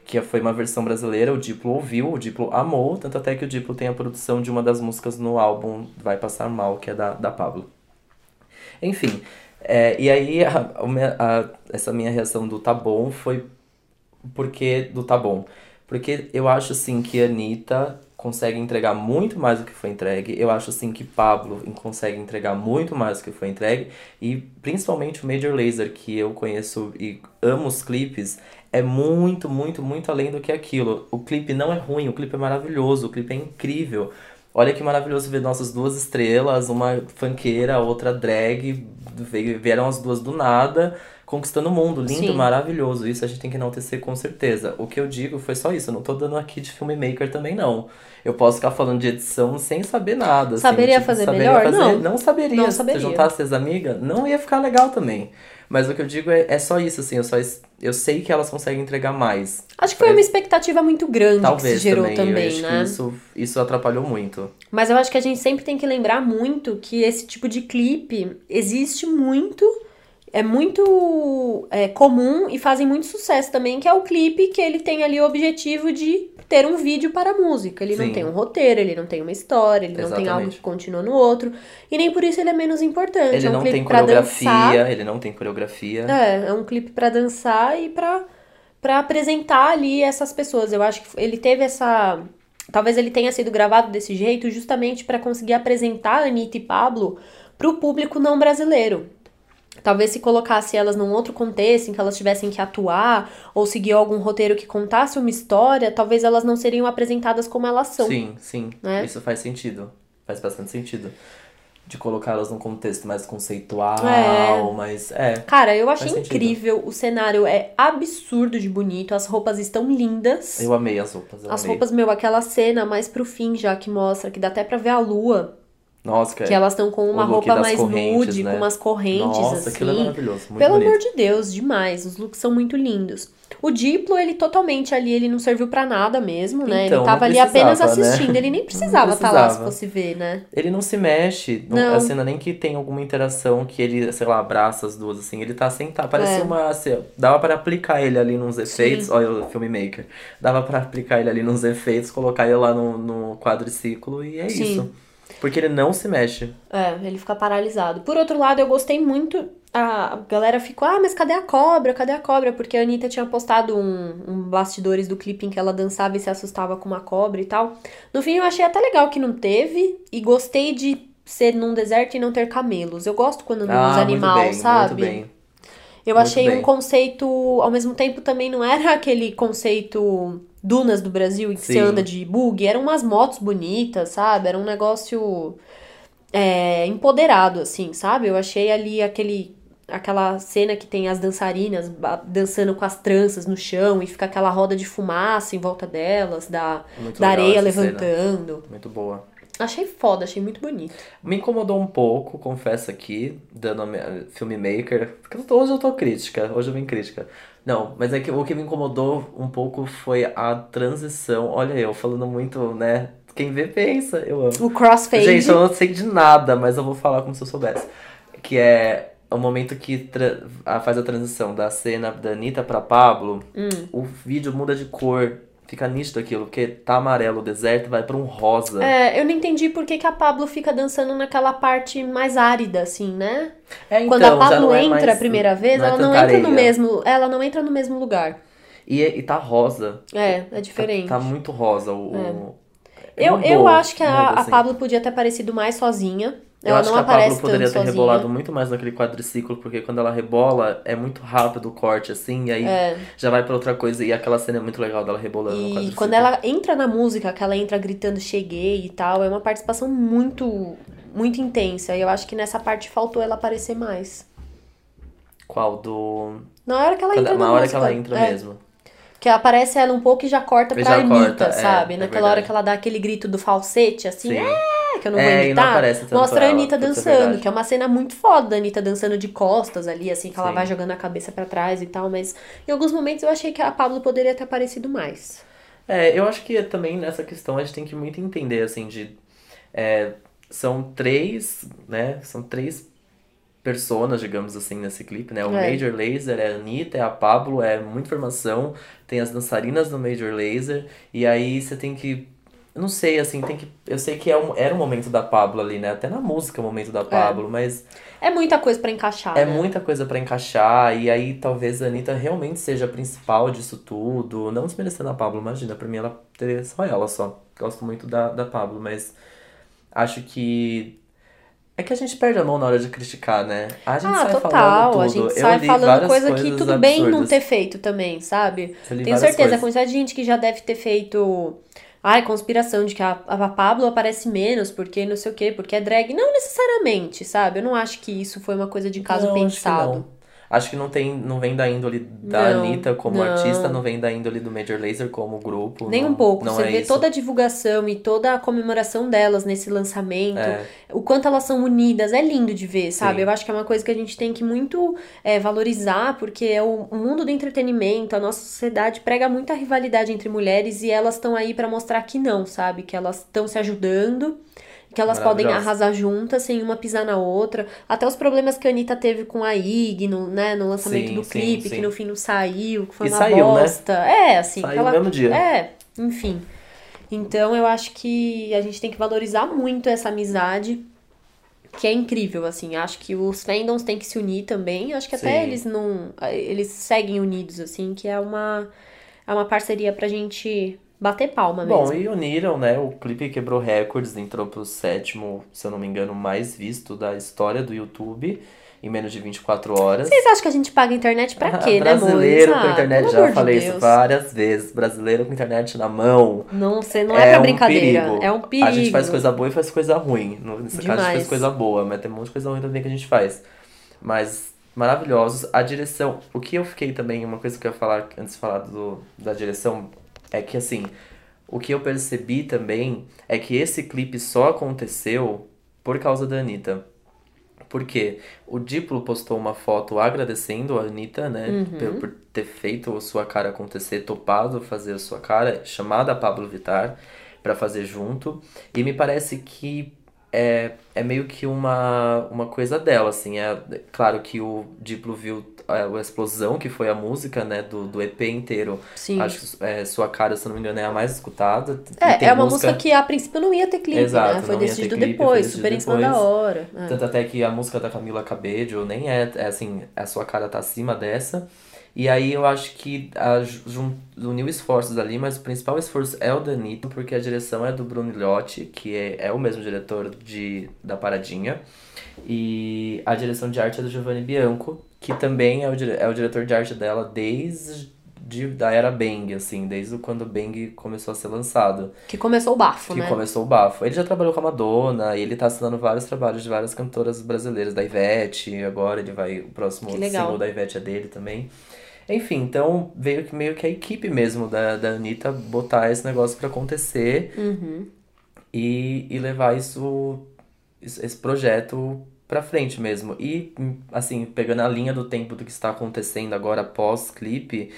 que foi uma versão brasileira, o Diplo ouviu, o Diplo amou, tanto até que o Diplo tem a produção de uma das músicas no álbum Vai Passar Mal, que é da, da Pablo. Enfim, é, e aí a- me- a- essa minha reação do tá bom foi porque do tá bom. Porque eu acho assim que a Anitta consegue entregar muito mais do que foi entregue. Eu acho assim que Pablo consegue entregar muito mais do que foi entregue. E principalmente o Major Lazer, que eu conheço e amo os clipes, é muito, muito, muito além do que aquilo. O clipe não é ruim, o clipe é maravilhoso, o clipe é incrível. Olha que maravilhoso ver nossas duas estrelas, uma funkeira, outra drag, vieram as duas do nada, conquistando o mundo. Lindo, Sim. maravilhoso. Isso a gente tem que enaltecer com certeza. O que eu digo foi só isso, eu não tô dando aqui de filmmaker também, não. Eu posso ficar falando de edição sem saber nada. assim, Saberia tipo, fazer saberia melhor? fazer- Não. Não saberia. Não Se saberia. eu juntasse as amigas, não ia ficar legal também. Mas o que eu digo é, é só isso, assim, eu, só, eu sei que elas conseguem entregar mais. Acho que foi uma expectativa muito grande Talvez que se gerou também, também, eu acho né? que isso, isso atrapalhou muito. Mas eu acho que a gente sempre tem que lembrar muito que esse tipo de clipe existe muito, é muito é, comum e fazem muito sucesso também, que é o clipe que ele tem ali o objetivo de ter um vídeo para a música. Ele não Sim. tem um roteiro, ele não tem uma história, ele não tem algo Exatamente. que continua no outro. E nem por isso ele é menos importante. Ele é um não tem coreografia, dançar. ele não tem coreografia. É, é um clipe pra dançar e pra para apresentar ali essas pessoas. Eu acho que ele teve essa talvez ele tenha sido gravado desse jeito justamente pra conseguir apresentar a Anitta e Pablo pro público não brasileiro. Talvez se colocasse elas num outro contexto, em que elas tivessem que atuar, ou seguir algum roteiro que contasse uma história, talvez elas não seriam apresentadas como elas são. Sim, sim. Né? Isso faz sentido. Faz bastante sentido. De colocá-las num contexto mais conceitual, É. mas é. Cara, eu achei sentido. incrível, o cenário é absurdo de bonito, as roupas estão lindas. Eu amei as roupas. Eu As amei. roupas, meu, aquela cena mais pro fim já que mostra, que dá até pra ver a lua. Nossa, Que elas estão com uma É. Roupa mais nude, né? com umas correntes, Nossa, assim. aquilo é maravilhoso. Muito Pelo bonito. amor de Deus, demais. Os looks são muito lindos. O Diplo, ele totalmente ali, ele não serviu pra nada mesmo, né? Então, ele tava ali apenas né? assistindo. Ele nem precisava estar lá se fosse ver, né? Ele não se mexe, não, Não. a cena nem que tem alguma interação que ele, sei lá, abraça as duas, assim, ele tá sentado, parece É. uma, assim, dava pra aplicar ele ali nos efeitos, olha o filmmaker, dava pra aplicar ele ali nos efeitos, colocar ele lá no, no quadriciclo e é Sim. isso. Porque ele não se mexe. É, ele fica paralisado. Por outro lado, eu gostei muito. A galera ficou, ah, mas cadê a cobra? Cadê a cobra? Porque a Anitta tinha postado um, um bastidores do clipe em que ela dançava e se assustava com uma cobra e tal. No fim, eu achei até legal que não teve. E gostei de ser num deserto e não ter camelos. Eu gosto quando não usa ah, animal, muito bem, sabe? muito bem. Eu Muito achei um bem. conceito, ao mesmo tempo também não era [laughs] aquele conceito dunas do Brasil em que você Sim. anda de bug, eram umas motos bonitas, sabe? Era um negócio é, empoderado, assim, sabe? Eu achei ali aquele aquela cena que tem as dançarinas dançando com as tranças no chão e fica aquela roda de fumaça em volta delas, da, Muito da areia essa cena. levantando. Muito boa. Achei foda, achei muito bonito. Me incomodou um pouco, confesso aqui, dando filmmaker. Porque hoje eu tô crítica, hoje eu vim crítica. Não, mas é que o que me incomodou um pouco foi a transição. Olha eu falando muito, né? Quem vê pensa, eu amo. O crossfade. Gente, eu não sei de nada, mas eu vou falar como se eu soubesse. Que é o momento que faz a transição da cena da Anitta pra Pablo. Hum. O vídeo muda de cor. Fica nítido aquilo, porque tá amarelo o deserto, vai pra um rosa. É, eu não entendi por que, que a Pablo fica dançando naquela parte mais árida, assim, né? É, Quando a então, Pablo é entra mais- a primeira vez, não é ela não entra no areia. mesmo. Ela não entra no mesmo lugar. E, e tá rosa. É, é diferente. Tá, tá muito rosa o. o- Eu, mudou, eu acho que a, muda, a assim. Pablo podia ter aparecido mais sozinha. Eu Ela acho que a Pablo poderia ter sozinha. rebolado muito mais naquele quadriciclo, porque quando ela rebola, é muito rápido o corte, assim, e aí É. já vai pra outra coisa. E aquela cena é muito legal dela rebolando no E quadriciclo. quando ela entra na música, que ela entra gritando cheguei e tal, é uma participação muito, muito intensa. E eu acho que nessa parte faltou ela aparecer mais. Qual? Do. Na hora que ela Quando- entra na na hora que música, ela entra é, mesmo. Que aparece ela um pouco e já corta E pra já Anitta, corta, é, sabe? é Naquela hora que ela dá aquele grito do falsete, assim, Sim. Que eu não vou É, e não imitar. aparece mostra a ela, Anitta é dançando, que é uma cena muito foda da Anitta dançando de costas ali, assim, que ela Sim. vai jogando a cabeça pra trás e tal, mas em alguns momentos eu achei que a Pablo poderia ter aparecido mais. É, eu acho que também nessa questão a gente tem que muito entender, assim, de. é, são três, né? São três personas, digamos assim, nesse clipe, né? O É. Major Laser é a Anitta, é a Pablo, é muita informação, tem as dançarinas do Major Laser, e aí você tem que. Eu não sei, assim, tem que. Eu sei que é um, era o momento da Pablo ali, né? Até na música é o momento da Pablo, mas É muita coisa pra encaixar, é né? muita coisa pra encaixar, e aí talvez a Anitta realmente seja a principal disso tudo. Não desmerecendo a Pablo, imagina, pra mim ela teria só ela só. Gosto muito da, da Pablo, mas acho que. É que a gente perde a mão na hora de criticar, né? A gente Ah, sai total. falando tudo. A gente Eu sai falando coisa que tudo bem não ter feito também, sabe? Tenho certeza, a coisas. quantidade de gente que já deve ter feito. Ai, conspiração de que a, a Pablo aparece menos porque não sei o quê, porque é drag. Não necessariamente, sabe? Eu não acho que isso foi uma coisa de caso Não, pensado. Acho que não tem, não vem da índole da Não, Anitta como não. artista, não vem da índole do Major Lazer como grupo. Nem não- um pouco. Você é vê isso. toda a divulgação e toda a comemoração delas nesse lançamento. É. O quanto elas são unidas. É lindo de ver, sabe? Sim. Eu acho que é uma coisa que a gente tem que muito é, valorizar, porque é o, o mundo do entretenimento, a nossa sociedade prega muita rivalidade entre mulheres e elas estão aí pra mostrar que não, sabe? Que elas estão se ajudando. Que elas podem arrasar juntas sem uma pisar na outra. Até os problemas que a Anitta teve com a Ig no, né, no lançamento Sim, do sim, clipe, sim. que no fim não saiu, que foi E uma saiu, né? bosta. É, assim. Saiu ela... no mesmo dia. É, enfim. Então eu acho que a gente tem que valorizar muito essa amizade, que é incrível, assim. Acho que os fandoms têm que se unir também. Acho que até eles não. Eles seguem unidos, assim, que é uma, é uma parceria pra gente bater palma mesmo. Bom, e uniram, né? O clipe quebrou recordes, entrou pro sétimo, se eu não me engano, mais visto da história do YouTube em menos de 24 horas. Vocês acham que a gente paga internet pra quê, né, amor? Brasileiro com Ah, internet, pelo já amor de falei isso várias vezes. Brasileiro com internet na mão. Não, você não é, pra um brincadeira. perigo. É um perigo. A gente faz coisa boa e faz coisa ruim. Nesse caso, a gente Demais. faz coisa boa, mas tem um monte de coisa ruim também que a gente faz. Mas maravilhosos. A direção, o que eu fiquei também, uma coisa que eu ia falar antes de falar do, da direção, é que assim, o que eu percebi também é que esse clipe só aconteceu por causa da Anitta. Por quê? O Diplo postou uma foto agradecendo a Anitta, né? Uhum. Por, por ter feito a sua cara acontecer, topado fazer a sua cara, chamada a Pablo Vittar pra fazer junto. E me parece que é, é meio que uma, uma coisa dela, assim. É, claro que o Diplo viu a, explosão que foi a música, né? Do, do EP inteiro. Sim. Acho que é, Sua Cara, se não me engano, é a mais escutada. É, é uma música... que a princípio não ia ter clipe, Exato, né? Foi decidido clipe, foi depois, decidido super em cima da hora. É. Tanto até que a música da Camila Cabello nem é, é assim, a sua cara tá acima dessa. E aí eu acho que a, jun, uniu esforços ali, mas o principal esforço é o da Anitta, porque a direção é do Bruno Liotti, que é, é o mesmo diretor de, da Paradinha. E a direção de arte é do Giovanni Bianco, que também é o, dire- é o diretor de arte dela desde de, da era Bang, assim, desde quando o Bang começou a ser lançado. Que começou o bafo, Que né? começou o bafo. Ele já trabalhou com a Madonna, e ele tá assinando vários trabalhos de várias cantoras brasileiras, da Ivete, agora ele vai. O próximo Que single da Ivete é dele também. Enfim, então veio que meio que a equipe mesmo da, da Anitta botar esse negócio pra acontecer Uhum. e, e levar isso, esse projeto pra frente mesmo. E, assim, pegando a linha do tempo do que está acontecendo agora pós-clipe,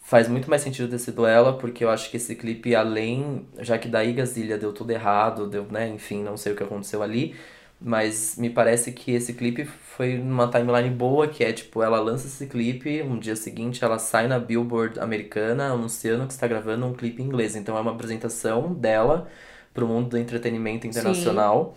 faz muito mais sentido ter sido ela, porque eu acho que esse clipe, além, já que da Igazilha deu tudo errado, deu, né, enfim, não sei o que aconteceu ali, mas me parece que esse clipe foi numa timeline boa, que é tipo, ela lança esse clipe, um dia seguinte ela sai na Billboard americana anunciando que está gravando um clipe em inglês. Então é uma apresentação dela pro mundo do entretenimento internacional.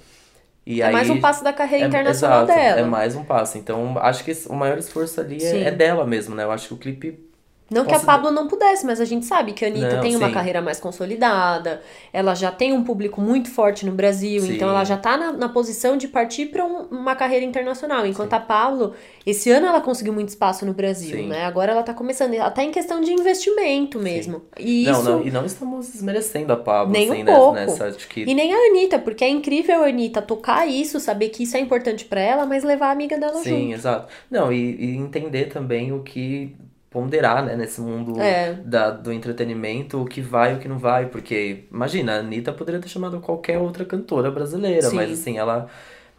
E É aí, mais um passo da carreira é- internacional exato, dela. É mais um passo. Então, acho que o maior esforço ali é, é dela mesmo, né? Eu acho que o clipe Não que a Posso- Pablo não pudesse, mas a gente sabe que a Anitta Não, tem uma sim. carreira mais consolidada, ela já tem um público muito forte no Brasil, Sim. então ela já tá na, na posição de partir para uma carreira internacional. Enquanto a Pablo, esse ano ela conseguiu muito espaço no Brasil, Sim. né? Agora ela tá começando, até em questão de investimento mesmo. E Não, isso. não, e não estamos desmerecendo a Pablo, Nem assim, um né, pouco. nessa que E nem a Anitta, porque é incrível a Anitta tocar isso, saber que isso é importante pra ela, mas levar a amiga dela Sim, junto. exato. Não, e, e entender também o que ponderar, né, nesse mundo É. da, do entretenimento, o que vai e o que não vai, porque, imagina, a Anitta poderia ter chamado qualquer outra cantora brasileira, Sim. mas assim, ela,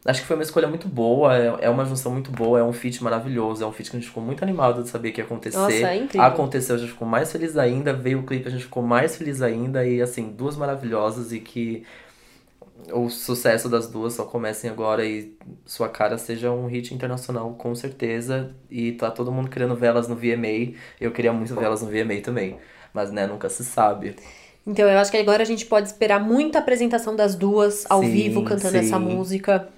acho que foi uma escolha muito boa, é, é uma junção muito boa, é um feat maravilhoso, é um feat que a gente ficou muito animado de saber que ia acontecer. Nossa, é incrível. Aconteceu, a gente ficou mais feliz ainda, veio o clipe, a gente ficou mais feliz ainda, e assim, duas maravilhosas e que o sucesso das duas só comecem agora e sua cara seja um hit internacional, com certeza. E tá todo mundo querendo vê-las no VMA. Eu queria muito vê-las no VMA também. Mas, né, nunca se sabe. Então eu acho que agora a gente pode esperar muita apresentação das duas ao Sim, vivo cantando essa sim. música.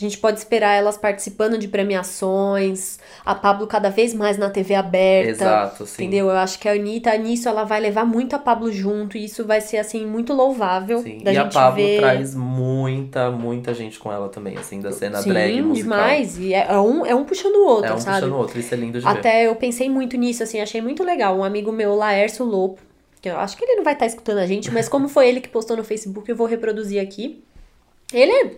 A gente pode esperar elas participando de premiações, a Pablo cada vez mais na TV aberta. Exato, sim. Entendeu? Eu acho que a Anitta, nisso, ela vai levar muito a Pablo junto, e isso vai ser, assim, muito louvável Sim. da E a gente Pablo ver. traz muita, muita gente com ela também, assim, da cena Sim, drag musical. demais. E é, é um, é um puxando o outro, É um sabe? puxando o outro, isso é lindo de ver. Até eu pensei muito nisso, assim, achei muito legal. Um amigo meu, Laércio Lopo, que eu acho que ele não vai estar escutando a gente, mas como foi ele que postou no Facebook, eu vou reproduzir aqui. Ele é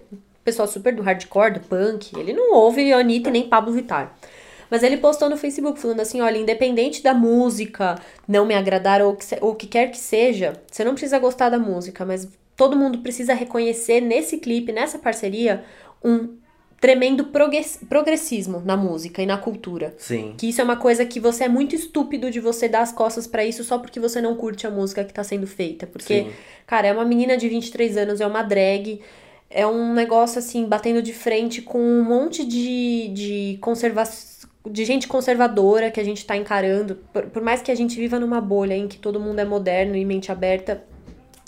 pessoal super do hardcore, do punk, ele não ouve Anitta nem Pablo Vittar. Mas ele postou no Facebook falando assim, olha, independente da música não me agradar ou o que, quer que seja, você não precisa gostar da música, mas todo mundo precisa reconhecer nesse clipe, nessa parceria, um tremendo progress- progressismo na música e na cultura. Sim. Que isso é uma coisa que você é muito estúpido de você dar as costas pra isso só porque você não curte a música que tá sendo feita. Porque, Sim. cara, é uma menina de 23 anos, é uma drag, é um negócio assim, batendo de frente com um monte de, de conservação. De gente conservadora que a gente tá encarando. Por, por mais que a gente viva numa bolha em que todo mundo é moderno e mente aberta,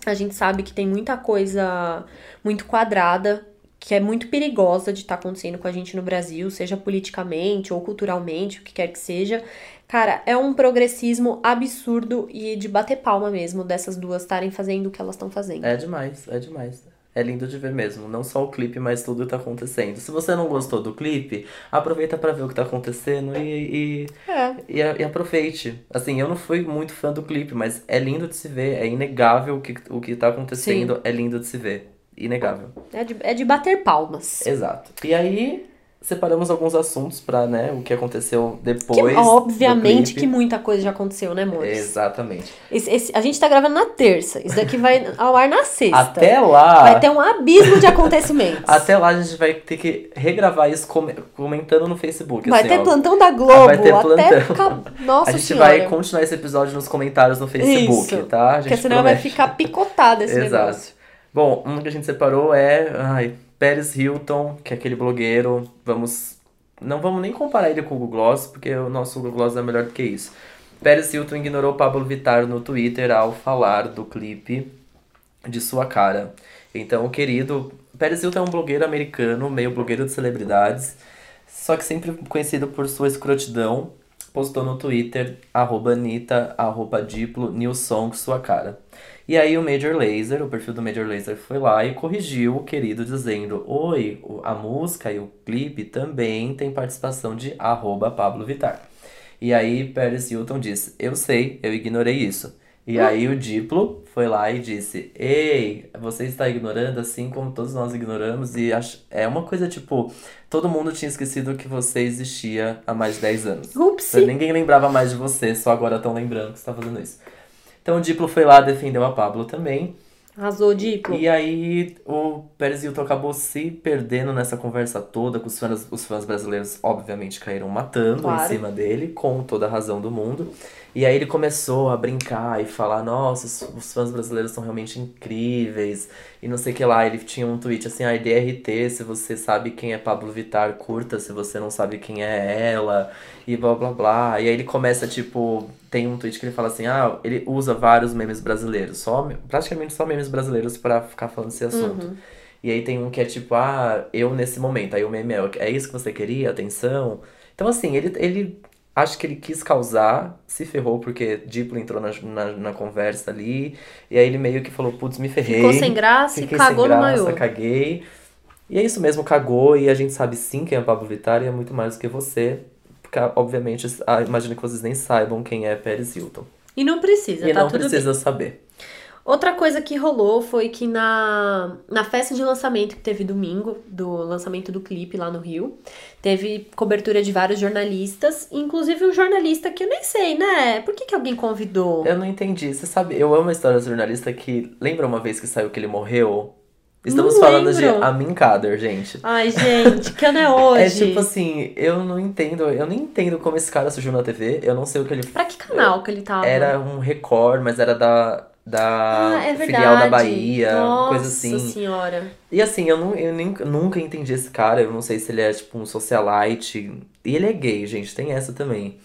a gente sabe que tem muita coisa muito quadrada, que é muito perigosa de estar acontecendo com a gente no Brasil, seja politicamente ou culturalmente, o que quer que seja. Cara, é um progressismo absurdo e de bater palma mesmo dessas duas estarem fazendo o que elas estão fazendo. É demais, é demais. É lindo de ver mesmo, não só o clipe, mas tudo tá acontecendo. Se você não gostou do clipe, aproveita pra ver o que tá acontecendo e, e, É. e, e aproveite. Assim, eu não fui muito fã do clipe, mas é lindo de se ver, é inegável o que, o que tá acontecendo, é lindo de se ver. Inegável. É de, é de bater palmas. Exato. E aí, separamos alguns assuntos pra, né, o que aconteceu Que, depois. obviamente do clipe. que muita coisa já aconteceu, né, amores? Exatamente. Esse- esse- a gente tá gravando na terça. Isso daqui vai [laughs] ao ar na sexta. Até lá. Vai ter um abismo de acontecimentos. [laughs] Até lá a gente vai ter que regravar isso come- comentando no Facebook. Vai assim, ter ó. plantão da Globo. Vai ter Até plantão. ficar. [laughs] Nossa a gente senhora. vai continuar esse episódio nos comentários no Facebook, Isso. tá? A gente Porque senão vai promete. ficar picotado esse Exato. negócio. Bom, um que a gente separou é ai, Pérez Hilton, que é aquele blogueiro. Vamos. Não vamos nem comparar ele com o Google Gloss, porque o nosso Google Gloss é melhor do que isso. Pérez Hilton ignorou Pablo Vittar no Twitter ao falar do clipe de sua cara. Então, querido, Pérez Hilton é um blogueiro americano, meio blogueiro de celebridades, só que sempre conhecido por sua escrotidão. Postou no Twitter, arroba Anitta, arroba Diplo, New Song, sua cara. E aí o Major Lazer, o perfil do Major Lazer foi lá e corrigiu o querido dizendo Oi, a música e o clipe também tem participação de arroba Pablo Vittar. E aí Paris Hilton disse, eu sei, eu ignorei isso. E aí o Diplo foi lá e disse, ei, você está ignorando assim como todos nós ignoramos e é uma coisa tipo, todo mundo tinha esquecido que você existia há mais de 10 anos. Upsi. Ninguém lembrava mais de você, só agora estão lembrando que você tá fazendo isso. Então o Diplo foi lá, defendeu a Pablo também. Arrasou, Diplo. E aí o Pérez Hilton acabou se perdendo nessa conversa toda, com os fãs, os fãs brasileiros obviamente caíram matando Claro. em cima dele, com toda a razão do mundo. E aí ele começou a brincar e falar, nossa, os, fãs brasileiros são realmente incríveis, e não sei o que lá. Ele tinha um tweet assim, ah, DRT, se você sabe quem é Pablo Vittar, curta, se você não sabe quem é ela, e blá blá blá. E aí ele começa, tipo, tem um tweet que ele fala assim, ah, ele usa vários memes brasileiros, só, praticamente só memes brasileiros pra ficar falando desse assunto. E aí tem um que é tipo, ah, eu nesse momento. Aí o meme é, é isso que você queria? Atenção? Então, assim, ele, ele acho que ele quis causar, se ferrou porque Diplo entrou na, na, na conversa ali. E aí ele meio que falou, putz, me ferrei. Ficou sem graça e cagou sem no graça, maiô. caguei. E é isso mesmo, cagou. E a gente sabe sim quem é Pablo Vittar e é muito mais do que você. Porque, obviamente, imagino que vocês nem saibam quem é Paris Hilton. E não precisa, e tá não tudo precisa bem. saber. Outra coisa que rolou foi que na, na festa de lançamento que teve domingo, do lançamento do clipe lá no Rio, teve cobertura de vários jornalistas, inclusive um jornalista que eu nem sei, né? Por que, que alguém convidou? Eu não entendi. Você sabe, eu amo a história do jornalista que. Lembra uma vez que saiu que ele morreu? Estamos Não falando de lembro. Amin Kader, gente. Ai, gente, que ano é [laughs] É hoje? tipo assim, eu não entendo, eu nem entendo como esse cara surgiu na TV, eu não sei o que ele Pra que canal que ele tava? Era um Record, mas era da, da ah, é filial da Bahia, Nossa coisa assim. senhora. E assim, eu, não, eu nem, nunca entendi esse cara, eu não sei se ele é tipo um socialite. E ele é gay, gente, tem essa também.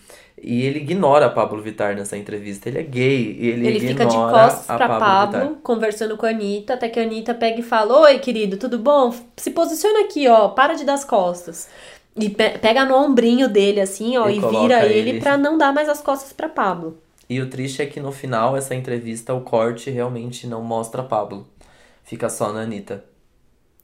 E ele ignora a Pablo Vittar nessa entrevista, ele é gay. Ele, Ele fica de costas pra Pablo, Vittar. conversando com a Anitta, até que a Anitta pega e fala: Oi, querido, tudo bom? Se posiciona aqui, ó, para de dar as costas. E pe- pega no ombrinho dele, assim, ó, E e, vira ele. ele pra não dar mais as costas pra Pablo. E o triste é que no final, essa entrevista, o corte realmente não mostra Pablo. Fica só na Anitta.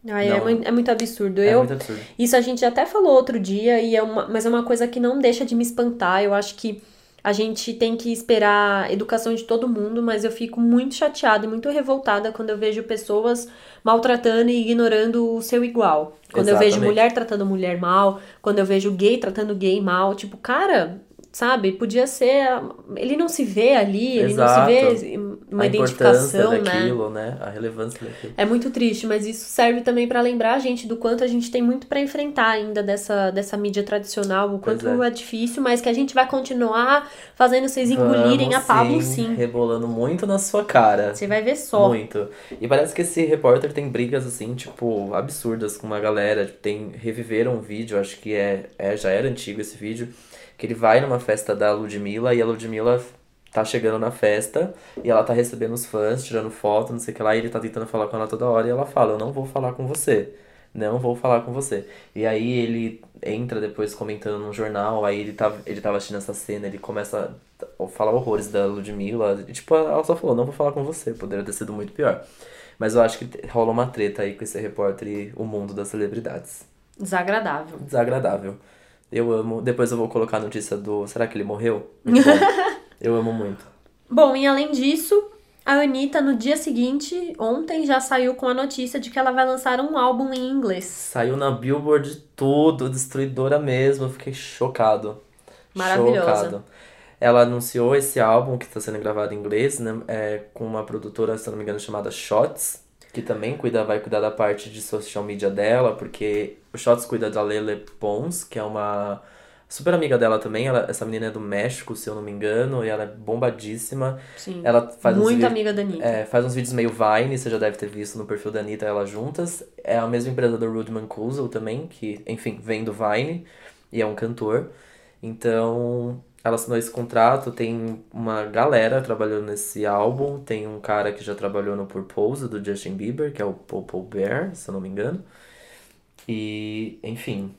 Ai, é, muito, é muito absurdo. É eu, muito absurdo. Isso a gente até falou outro dia, e é uma, mas é uma coisa que não deixa de me espantar. Eu acho que a gente tem que esperar a educação de todo mundo, mas eu fico muito chateada e muito revoltada quando eu vejo pessoas maltratando e ignorando o seu igual. Quando eu vejo Exatamente. mulher tratando mulher mal, quando eu vejo gay tratando gay mal, tipo, cara, sabe, podia ser. Ele não se vê ali, ele não se vê uma a identificação, né? daquilo, né? A relevância daquilo. É muito triste, mas isso serve também pra lembrar a gente do quanto a gente tem muito pra enfrentar ainda dessa, dessa mídia tradicional, o quanto é. é. difícil, mas que a gente vai continuar fazendo vocês engolirem Vamos a Pablo sim, sim. Rebolando muito na sua cara. Você vai ver só. Muito. E parece que esse repórter tem brigas assim, tipo, absurdas com uma galera. Tipo, Tem, reviveram um vídeo, acho que é, é, já era antigo esse vídeo, que ele vai numa festa da Ludmilla e a Ludmilla tá chegando na festa e ela tá recebendo os fãs, tirando foto, não sei o que lá, e ele tá tentando falar com ela toda hora e ela fala, eu não vou falar com você. Não vou falar com você. E aí ele entra depois comentando num jornal, aí ele tava, ele tava assistindo essa cena, ele começa a falar horrores da Ludmilla. E, tipo, ela só falou, não vou falar com você, poderia ter sido muito pior. Mas eu acho que rola uma treta aí com esse repórter e o mundo das celebridades. Desagradável. Desagradável. Eu amo. Depois eu vou colocar a notícia do. Será que ele morreu? [laughs] Eu amo muito. Bom, e além disso, a Anitta no dia seguinte, ontem, já saiu com a notícia de que ela vai lançar um álbum em inglês. Saiu na Billboard tudo, destruidora mesmo. Eu fiquei chocado. Maravilhosa. Chocado. Ela anunciou esse álbum que está sendo gravado em inglês, né? É, com uma produtora, se não me engano, chamada Shots, que também cuida, vai cuidar da parte de social media dela, porque o Shots cuida da Lele Pons, que é uma super amiga dela também. Ela, essa menina é do México, se eu não me engano, e ela é bombadíssima. Sim. Ela faz uns Muito vi- amiga da Anitta. é, faz uns vídeos meio Vine, você já deve ter visto no perfil da Anitta elas juntas. É a mesma empresa do Rude Mancuso também, que, enfim, vem do Vine e é um cantor. Então, ela assinou esse contrato, tem uma galera trabalhando nesse álbum. Tem um cara que já trabalhou no Purpose, do Justin Bieber, que é o Popo Bear, se eu não me engano. E, enfim,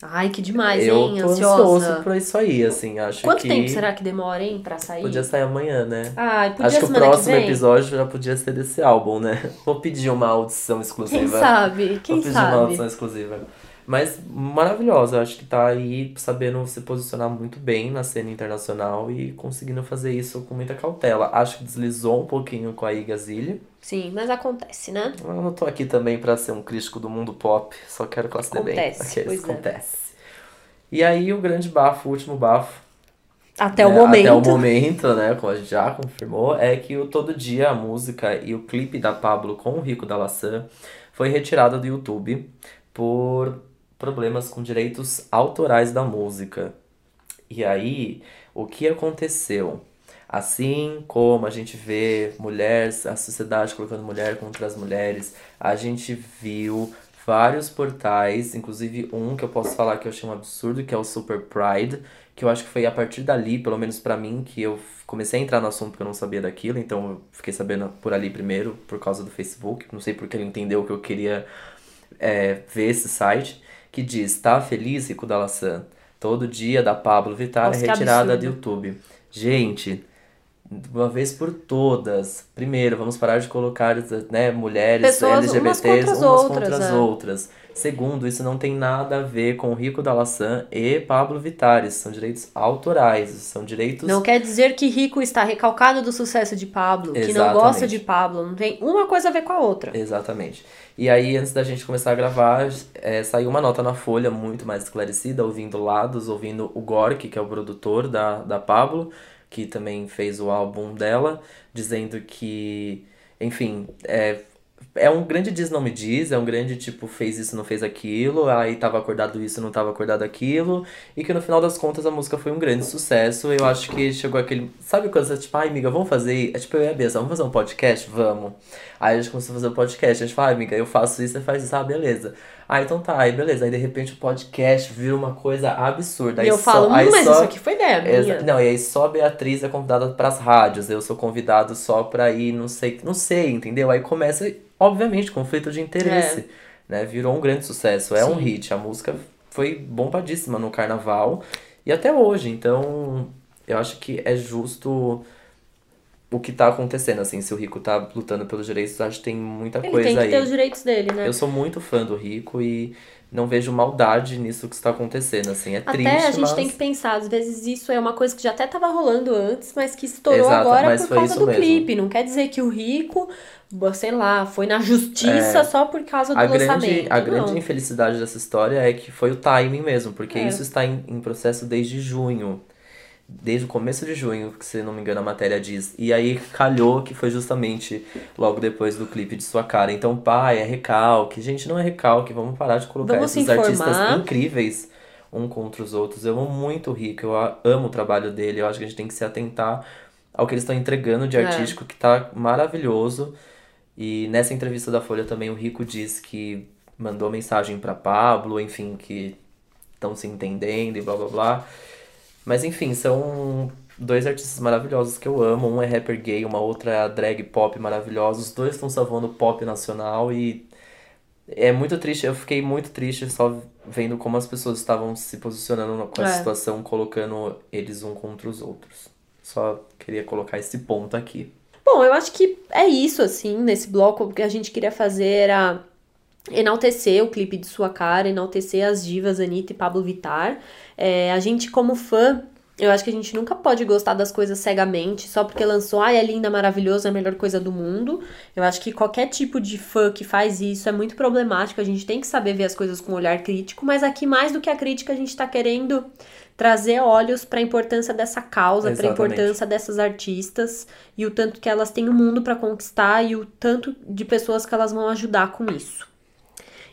Ai, que demais, eu hein? tô Ansiosa. ansioso por isso aí, assim, acho Quanto que tempo será que demora, hein, pra sair? podia sair amanhã, né? Ai, podia Acho que o próximo que episódio já podia ser desse álbum, né? Vou pedir uma audição exclusiva. Quem sabe? Quem Vou pedir uma sabe? audição exclusiva. Mas maravilhosa, acho que tá aí sabendo se posicionar muito bem na cena internacional e conseguindo fazer isso com muita cautela. Acho que deslizou um pouquinho com a Igazilha. Sim, mas acontece, né? Eu não tô aqui também pra ser um crítico do mundo pop, só quero que ela se dê bem. Acontece, pois é. acontece. E aí o grande bafo, o último bafo, Até o né, momento. Até o momento, né? Como a gente já confirmou, é que o Todo Dia a música e o clipe da Pablo com o Rico da Laçã foi retirada do YouTube por problemas com direitos autorais da música. E aí, o que aconteceu? Assim como a gente vê mulheres, a sociedade colocando mulher contra as mulheres, a gente viu vários portais, inclusive um que eu posso falar que eu achei um absurdo, que é o Super Pride, que eu acho que foi a partir dali, pelo menos pra mim, que eu comecei a entrar no assunto porque eu não sabia daquilo, então eu fiquei sabendo por ali primeiro, por causa do Facebook, não sei porque ele entendeu que eu queria é, ver esse site, que diz, tá feliz, Rico da Laçã? Todo dia da Pablo Vittar Nossa, é retirada do YouTube. Gente, de uma vez por todas, primeiro, vamos parar de colocar né, mulheres Pessoas umas LGBTs contra as umas outras, contra as é. outras. Segundo, isso não tem nada a ver com Rico da Laçã e Pablo Vittar. Isso são direitos autorais, são direitos Não quer dizer que Rico está recalcado do sucesso de Pablo, que não Exatamente. gosta de Pablo. Não tem uma coisa a ver com a outra. Exatamente. E aí, antes da gente começar a gravar, é, saiu uma nota na Folha muito mais esclarecida, ouvindo lados, ouvindo o Gork, que é o produtor da, da Pablo, que também fez o álbum dela, dizendo que, enfim, é, é um grande diz não me diz, é um grande tipo fez isso, não fez aquilo, aí tava acordado isso, não tava acordado aquilo, e que no final das contas a música foi um grande sucesso. Eu acho que chegou aquele. Sabe quando você, tipo, ai amiga, vamos fazer. É tipo eu e a Bessa, vamos fazer um podcast? Vamos. Aí a gente começou a fazer um podcast, a gente fala, ai, amiga, eu faço isso, você faz isso, ah, beleza. Ah, então tá, aí beleza. Aí de repente o podcast vira uma coisa absurda. E Aí eu só- falo, aí mas só- isso aqui foi ideia minha. Não, e aí só a Beatriz é convidada pras rádios, eu sou convidado só pra ir, não sei, não sei, entendeu? Aí começa, obviamente, conflito de interesse, né? Virou um grande sucesso, é um Sim. hit, a música foi bombadíssima no carnaval e até hoje, então eu acho que é justo o que tá acontecendo, assim, se o Rico tá lutando pelos direitos, acho que tem muita Ele coisa tem que aí. ter os direitos dele, né? Eu sou muito fã do Rico e não vejo maldade nisso que está acontecendo, assim, é Até triste, a gente mas... tem que pensar, às vezes isso é uma coisa que já até tava rolando antes, mas que estourou Exato, agora por causa do mesmo. clipe. Não quer dizer que o rico, sei lá, foi na justiça É. só por causa do A grande, lançamento. a grande não. infelicidade dessa história é que foi o timing mesmo, porque É. isso está em, em processo desde junho. Desde o começo de junho, que se não me engano a matéria diz. E aí calhou que foi justamente logo depois do clipe de sua cara. Então, pai, é recalque. Gente, não é recalque, vamos parar de colocar Vamos se esses artistas incríveis um contra os outros. Eu amo muito o Rico, eu amo o trabalho dele. Eu acho que a gente tem que se atentar ao que eles estão entregando de É. artístico, que tá maravilhoso. E nessa entrevista da Folha também o Rico diz que mandou mensagem pra Pablo, enfim, que estão se entendendo e blá blá blá. Mas enfim, são dois artistas maravilhosos que eu amo. Um é rapper gay, uma outra é a drag pop maravilhosa. Os dois estão salvando o pop nacional e é muito triste. Eu fiquei muito triste só vendo como as pessoas estavam se posicionando com essa É. situação, colocando eles um contra os outros. Só queria colocar esse ponto aqui. Bom, eu acho que é isso, assim, nesse bloco. O que a gente queria fazer era enaltecer o clipe de sua cara, enaltecer as divas Anitta e Pablo Vittar. É, a gente, como fã, eu acho que a gente nunca pode gostar das coisas cegamente, só porque lançou, ai, é linda, maravilhosa, é a melhor coisa do mundo. Eu acho que qualquer tipo de fã que faz isso é muito problemático, a gente tem que saber ver as coisas com um olhar crítico, mas aqui, mais do que a crítica, a gente tá querendo trazer olhos para a importância dessa causa, para a importância dessas artistas e o tanto que elas têm o mundo para conquistar e o tanto de pessoas que elas vão ajudar com isso.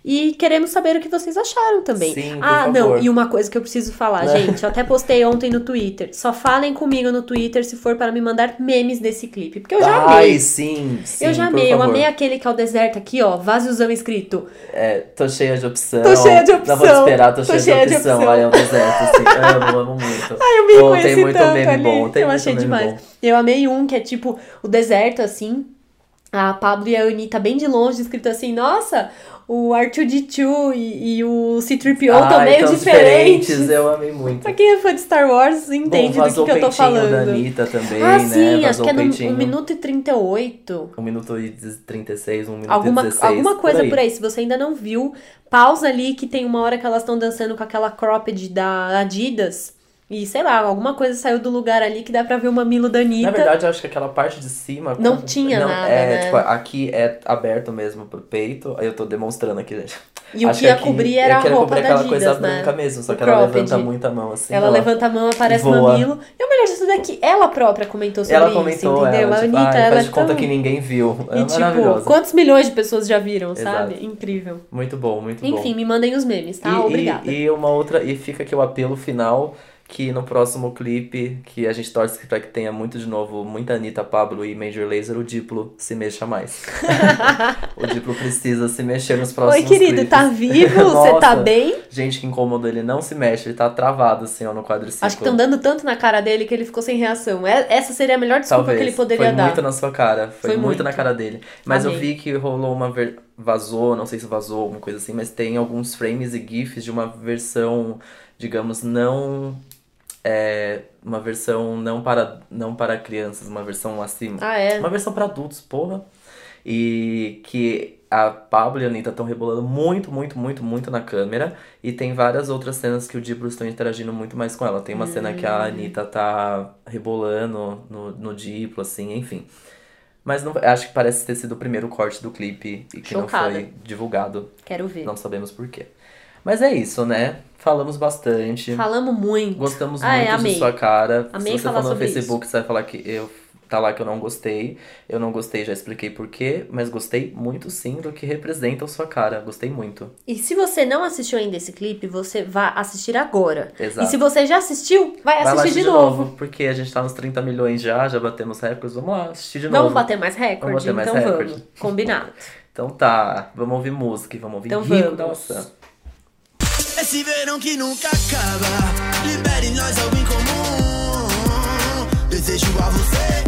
E queremos saber o que vocês acharam também. Sim, ah, não, e uma coisa que eu preciso falar, Né? gente, eu até postei [laughs] ontem no Twitter. Só falem comigo no Twitter se for para me mandar memes desse clipe, porque eu já Ai, amei. sim, sim, eu já amei, eu amei aquele que é o deserto aqui, ó, vaziozão escrito. É, tô cheia de opção. Tô cheia de Não vou opção. esperar, tô, Tô cheia, cheia de de opção. opção. Ai, é um deserto, assim. [laughs] amo, amo muito. Ai, eu me Pô, conheci tem muito tanto meme ali. bom, tem eu muito achei meme demais. bom. Eu amei um que é tipo o deserto, assim. A Pablo e a Anitta bem de longe, escrito assim, nossa, o R2D2 e, e o C-3PO estão Ai, meio tão diferentes. Eu amei muito. Pra quem é fã de Star Wars, Bom, entende do que, que eu tô o peitinho da falando. Anitta também, ah, né? sim, acho Vazou que é no peitinho. 1 minuto e 38. 1 minuto e 36, 1 minuto Alguma, e 16. alguma coisa por aí. por aí. Se você ainda não viu, pausa ali que tem uma hora que elas estão dançando com aquela cropped da Adidas. E sei lá, alguma coisa saiu do lugar ali que dá pra ver o mamilo da Anitta. Na verdade, eu acho que aquela parte de cima. Não tinha não, nada, É, né? tipo, aqui é aberto mesmo pro peito. Aí eu tô demonstrando aqui, gente. E o Acho que ia cobrir era eu a roupa cobrir aquela Adidas, coisa né? branca mesmo, só O que ela cropped. levanta muito a mão assim. Ela ó. levanta a mão, aparece o voa. mamilo. E o melhor de tudo é que ela própria comentou sobre Ela isso, comentou, entendeu? ela, a tipo, Anitta, ela faz é conta tão... que ninguém viu. É E tipo, quantos milhões de pessoas já viram, Exato. sabe? Incrível. Muito bom, muito bom. Enfim, me mandem os memes, tá? E- Obrigada. E, e uma outra, e fica aqui o apelo final que no próximo clipe, que a gente torce pra que tenha muito de novo, muita Anitta, Pablo e Major Lazer, o Diplo se mexa mais. [laughs] o Diplo precisa se mexer nos Oi, próximos querido, clipes. tá vivo? Você tá bem? Gente, que incômodo, ele não se mexe, ele tá travado assim, ó, no quadriciclo. Acho que estão dando tanto na cara dele que ele ficou sem reação. É- Essa seria a melhor desculpa Talvez. que ele poderia foi dar. muito na sua cara, foi, Foi muito, muito. na cara dele. Mas eu Amei. vi que rolou uma ver... vazou, não sei se vazou, alguma coisa assim, mas tem alguns frames e gifs de uma versão digamos, não. É, uma versão não para, não para crianças, uma versão acima. Ah, é? Uma versão para adultos, porra. E que a Pablo e a Anitta estão rebolando muito, muito, muito, muito na câmera. E tem várias outras cenas que o Diplo estão interagindo muito mais com ela. Tem uma cena que a Anitta tá rebolando no, no Diplo, assim, enfim. Mas não, acho que parece ter sido o primeiro corte do clipe e que Chocada. não foi divulgado. Quero ver. Não sabemos por quê. Mas é isso, né? Falamos bastante. Falamos muito. Gostamos Ah, é, muito amei. de sua cara. Amei Se você falar for no Facebook, você vai falar que eu tá lá que eu não gostei. Eu não gostei, já expliquei por quê, mas gostei muito sim do que representa a sua cara. Gostei muito. E se você não assistiu ainda esse clipe, você vai assistir agora. Exato. E se você já assistiu, vai Vai assistir de, novo. Porque a gente tá nos 30 milhões já, já batemos recordes. Vamos lá, assistir de Vamos novo. bater mais recorde? Vamos bater mais então recorde. vamos. Combinado. [laughs] Então tá, vamos ouvir música e vamos ouvir Então Rico da vamos. Maçã. Esse verão que nunca acaba. Libere em nós algo em comum Desejo a você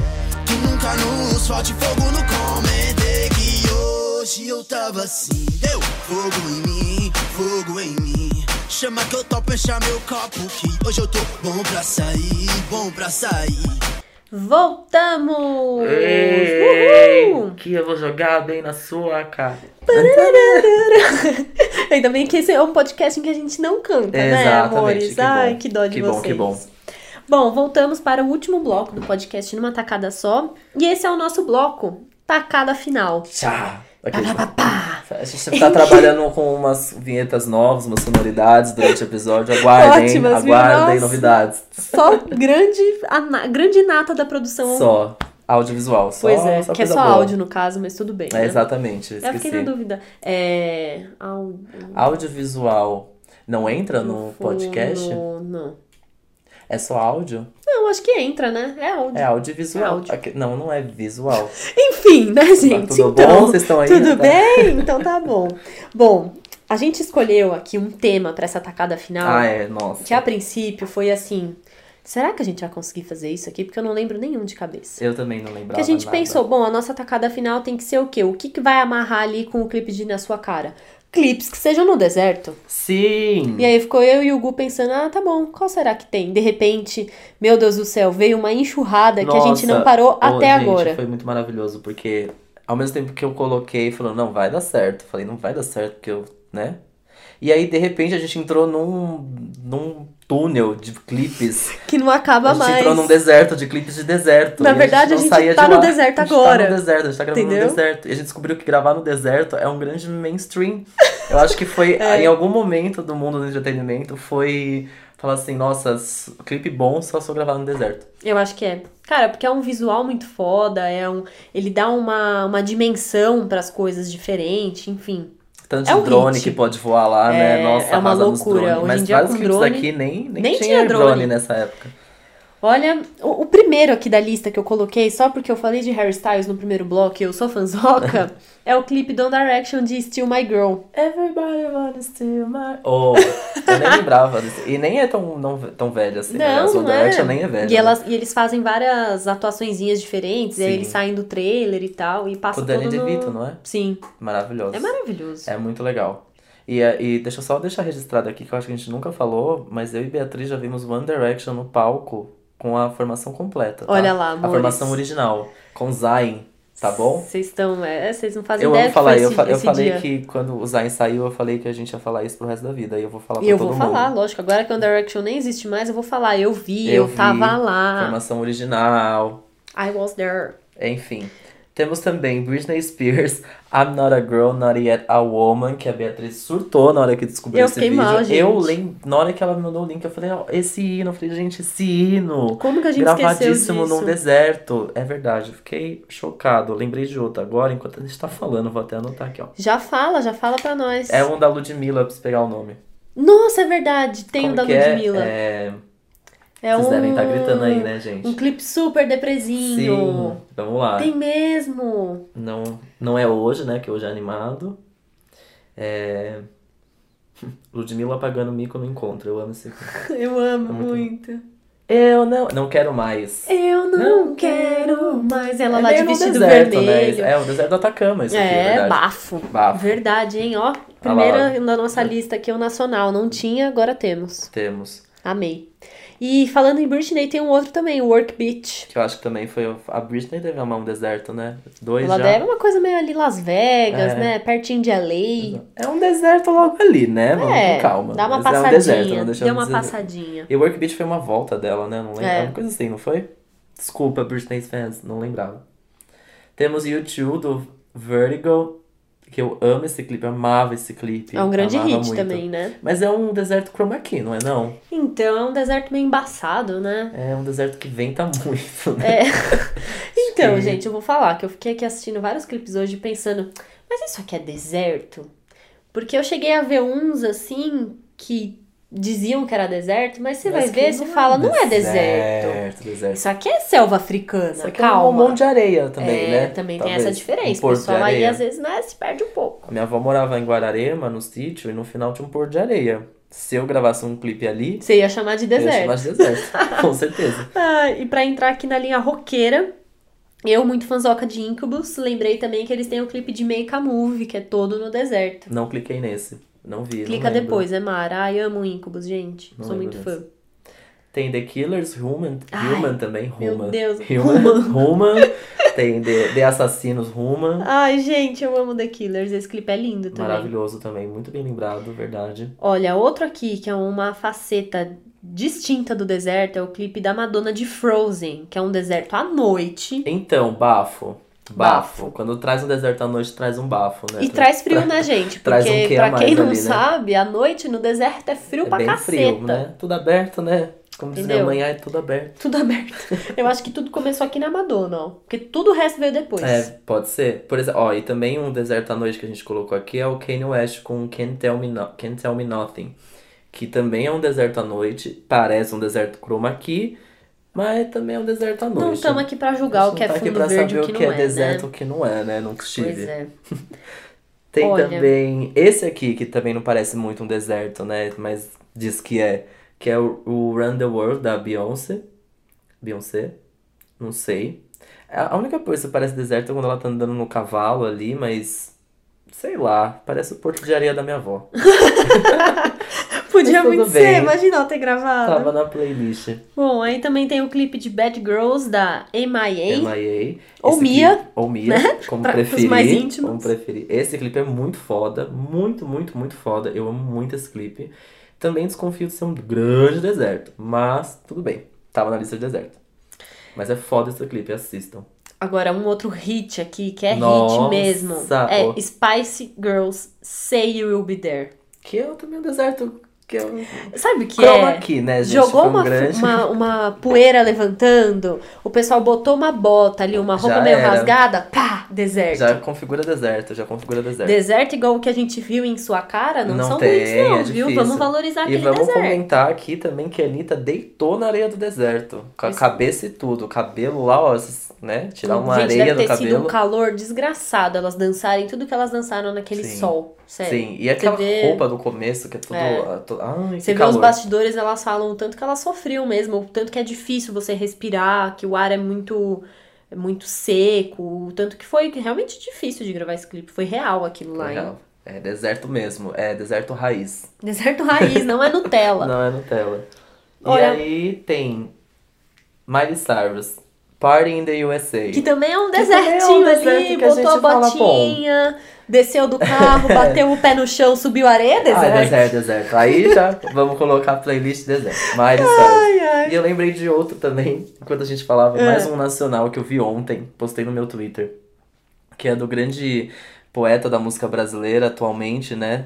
Que nunca nos falte fogo no comentei Que hoje eu tava assim Deu fogo em mim, fogo em mim Chama que eu topo encher meu copo Que hoje eu tô bom pra sair, bom pra sair Voltamos! Ei, Uhul! que eu vou jogar bem na sua cara. [laughs] Ainda bem que esse é um podcast em que a gente não canta, né, Exatamente, amores? que Ai, bom. que dó de Que vocês. bom, que bom. Bom, voltamos para o último bloco do podcast numa tacada só. E esse é o nosso bloco, tacada final. Tchá. Aqui, Pá, pá, pá, pá. A gente tá trabalhando com umas vinhetas novas, umas sonoridades durante o episódio. Aguardem, Ótimas, aguardem Nossa. novidades. Só grande, a grande nata da produção. Só audiovisual. Só, Pois é, só que é só boa. áudio no caso, mas tudo bem. É, né? exatamente, Eu fiquei na dúvida. É. Áudio. Audiovisual não entra no podcast? No- Não. É só áudio? Não, acho que entra, né? É áudio. É audiovisual. É áudio. Aqui- Não, não é visual. [laughs] Enfim, né, gente? tudo então, bom? Vocês estão aí? Tudo Tá? bem? [laughs] Então tá bom. Bom, a gente escolheu aqui um tema pra essa tacada final. Ah, é, nossa. Que a princípio foi assim. Será que a gente vai conseguir fazer isso aqui? Porque eu não lembro nenhum de cabeça. Eu também não lembrava Porque a gente nada. pensou, bom, a nossa tacada final tem que ser o quê? O que, que vai amarrar ali com o clipe de Na Sua Cara? Clipes que sejam no deserto. Sim! E aí ficou eu e o Gu pensando, ah, tá bom, qual será que tem? De repente, meu Deus do céu, veio uma enxurrada que a gente não Nossa, parou ô, até gente, agora. Foi muito maravilhoso, porque ao mesmo tempo que eu coloquei, falando, não, vai dar certo. Eu Falei, não vai dar certo, porque eu, né? E aí, de repente, a gente entrou num, num túnel de clipes. [laughs] Que não acaba a gente mais. entrou num deserto, de clipes de deserto. Na verdade, a gente tá de no lá. deserto A gente agora. Tá no deserto, a gente tá gravando Entendeu? no deserto. E a gente descobriu que gravar no deserto é um grande mainstream. Eu acho que foi, [laughs] É. em algum momento do mundo do entretenimento, foi falar assim, nossa, clipe bom só se eu gravar no deserto. Eu acho que é. Cara, porque é um visual muito foda, é um, ele dá uma, uma dimensão pras coisas diferente, enfim. Tanto É de um drone hit. que pode voar lá, né? É, Nossa, é uma loucura. Hoje Mas em dia, vários clipes drone, aqui nem, nem, nem tinha, tinha drone. drone. nessa época. Olha, o, o primeiro aqui da lista que eu coloquei, só porque eu falei de Harry Styles no primeiro bloco e eu sou fanzoca, [laughs] é o clipe do One Direction de Still My Girl. Everybody wanna steal my... Oh, eu nem lembrava desse. E nem é tão, não, tão velho assim. né? Não, One não é. Direction nem é velho. E, elas, e eles fazem várias atuaçõezinhas diferentes, e aí Sim. eles saem do trailer e tal, e Com passa o Danny no... DeVito, não é? Sim, Maravilhoso. é maravilhoso. É muito legal. E, é- e deixa eu só deixar registrado aqui, que eu acho que a gente nunca falou, mas eu e Beatriz já vimos One Direction no palco com a formação completa. tá? Olha lá, A amores. formação original, com Zayn, tá bom? Vocês estão, é, vocês não fazem Eu ideia amo falar, eu, esse, eu esse falei dia. que quando o Zayn saiu, eu falei que a gente ia falar isso pro resto da vida. E eu vou falar pra E eu todo vou mundo. falar, lógico, agora que o Direction nem existe mais, eu vou falar, eu vi, eu, vi, tava lá, Formação original, I was there. enfim. Temos também Britney Spears, I'm Not a Girl, Not Yet a Woman, que a Beatriz surtou na hora que descobriu Eu esse vídeo. mal, gente. Eu lembro, na hora que ela me mandou o link, eu falei, ó, esse hino, eu falei, gente, esse hino. Como que a gente Gravadíssimo num deserto. É verdade, eu fiquei chocado. Eu lembrei de outro agora, enquanto a gente tá falando, vou até anotar aqui, ó. Já fala, já fala pra nós. É um da Ludmilla, pra você pegar o nome. Nossa, é verdade, tem Como o da é? Ludmilla. É... É Vocês um... devem estar gritando aí, né, gente? Um clipe super depresinho. Sim, vamos lá. Tem mesmo. Não, não é hoje, né? Que hoje é animado. É... Ludmilla apagando mico no encontro. Eu amo esse clipe. [laughs] Eu amo É muito muito. Eu não, não quero mais. Eu não quero mais. Ela É lá de vestido deserto, vermelho. Né? É o deserto do Atacama, isso aqui, é É, verdade. bafo. Bafo. Verdade, hein? Ó, primeira na nossa lista aqui, o Nacional. Não tinha, agora temos. Temos. Amei. E falando em Britney, tem um outro também, o Work Beach. Que eu acho que também foi. A Britney deve amar um deserto, né? Dois Ela já. deve uma coisa meio ali Las Vegas, É. né? Pertinho de LA. É um deserto logo ali, né? Vamos É, com calma. dá uma Mas é um passadinha. deserto, não deixamos deu uma dizer. passadinha. E o Work Beach foi uma volta dela, né? Não lembro. É. Uma coisa assim, não foi? Desculpa, Britney fans, não lembrava. Temos U2 do Vertigo, que eu amo esse clipe, eu amava esse clipe. É um grande hit muito. também, né? Mas é um deserto chroma key, não é não? Então, é um deserto meio embaçado, né? É um deserto que venta muito, né? É. [laughs] [laughs] Então, que- gente, eu vou falar que eu fiquei aqui assistindo vários clipes hoje pensando, mas isso aqui é deserto? Porque eu cheguei a ver uns assim que diziam que era deserto, mas você Mas vai ver, você fala, não é deserto. Deserto, deserto. Isso aqui é selva africana, Isso aqui é um calma. monte de areia também, é, né? também tem Talvez. essa diferença. Um O pessoal aí às vezes né, se perde um pouco. A minha avó morava em Guararema, no sítio, e no final tinha um porto de areia. Se eu gravasse um clipe ali, Você ia chamar de eu ia deserto. chamar de deserto. [laughs] Com certeza. [laughs] Ah, e pra entrar aqui na linha roqueira, eu, muito fanzoca de Incubus, lembrei também que eles têm o clipe de Make a Movie, que é todo no deserto. Não cliquei nesse. Não vi. não Clica lembro. depois, é Mara. Ai, amo Incubus, gente. Não Sou muito fã. Tem The Killers, Human, Ai, Human também, meu Human. Deus, Human, Human. Tem The, The Assassinos, Human. Ai, gente, eu amo The Killers. Esse clipe é lindo também. Maravilhoso também, muito bem lembrado, verdade. Olha, outro aqui, que é uma faceta distinta do deserto, é o clipe da Madonna de Frozen, que é um deserto à noite. Então, bafo. Bafo. Bafo. Quando traz um deserto à noite, traz um bafo, né? E Tra- traz frio na [laughs] gente, traz porque um quê a pra quem não ali, né? sabe, à noite no deserto é frio É pra bem caceta. frio, né? Tudo aberto, né? Como diz minha Entendeu? mãe, ah, é tudo aberto. Tudo aberto. Eu acho que tudo começou aqui na Madonna, ó. Porque tudo o resto veio depois. É, pode ser. Por exemplo, ó, e também um deserto à noite que a gente colocou aqui é o Kanye West com Can't Tell Me, no Can't Tell Me Nothing. Que também é um deserto à noite, parece um deserto chroma key, mas também é um deserto à noite. Não estamos aqui pra julgar o que é tá aqui fundo pra verde e saber o que, não é, é, deserto e né? o que não é, né? Nunca estive. Pois é. [laughs] Tem Olha. também esse aqui, que também não parece muito um deserto, né? Mas diz que é. Que é o, o Run the World da Beyoncé. Beyoncé? Não sei. A a única coisa que parece deserto é quando ela tá andando no cavalo ali, mas. Sei lá, parece o porto de areia da minha avó. [laughs] Podia muito ser, bem. imagina ela ter gravado. Tava na playlist Bom, aí também tem o clipe de Bad Girls da MIA. MIA. Ou Mia, clipe- ou Mia, como Pra- preferir. mais íntimos. Como preferir. Esse clipe é muito foda, muito, muito, muito foda. Eu amo muito esse clipe. Também desconfio de ser um grande deserto, mas tudo bem. Tava na lista de deserto. Mas é foda esse clipe, assistam. Agora, um outro hit aqui, que é Nossa, hit mesmo. É. Spice Girls Say You Will Be There. Que é também um deserto que um Sabe o que chroma é? key, né, gente? Jogou um uma, grande... uma, uma poeira levantando, o pessoal botou uma bota ali, uma roupa Já meio era. rasgada, pá, deserto. Já configura deserto, já configura deserto. Deserto igual o que a gente viu em sua cara, não, Não são tem, muitos não, é viu? Vamos valorizar E aquele vamos deserto. comentar aqui também que a Anitta deitou na areia do deserto. Com a Isso. cabeça e tudo. O cabelo lá, ó, né? Tirar uma Gente, areia deve do ter sido cabelo. um calor desgraçado elas dançarem tudo que elas dançaram naquele Sim. sol. Sério. Sim, e aquela vê- roupa do começo que é tudo. É. ah, to- Ai, Você vê os calor. bastidores, elas falam o tanto que elas sofriam mesmo, o tanto que é difícil você respirar, que o ar é muito é muito seco, o tanto que foi realmente difícil de gravar esse clipe. Foi real aquilo lá, hein? É deserto mesmo, é deserto raiz. [laughs] Deserto raiz, não é Nutella. Não é Nutella. Olha- E aí tem Miley Cyrus, Party in the USA. Que também é um Que também é um desertinho deserto ali, que a botou a gente fala, botinha, desceu do carro, bateu o pé no chão, subiu areia, Ah, deserto. deserto, deserto. Aí já vamos colocar a playlist deserto. Miley Cyrus. Ai, ai. E eu lembrei de outro também, enquanto a gente falava, É. mais um nacional que eu vi ontem, postei no meu Twitter, que é do grande poeta da música brasileira atualmente, né?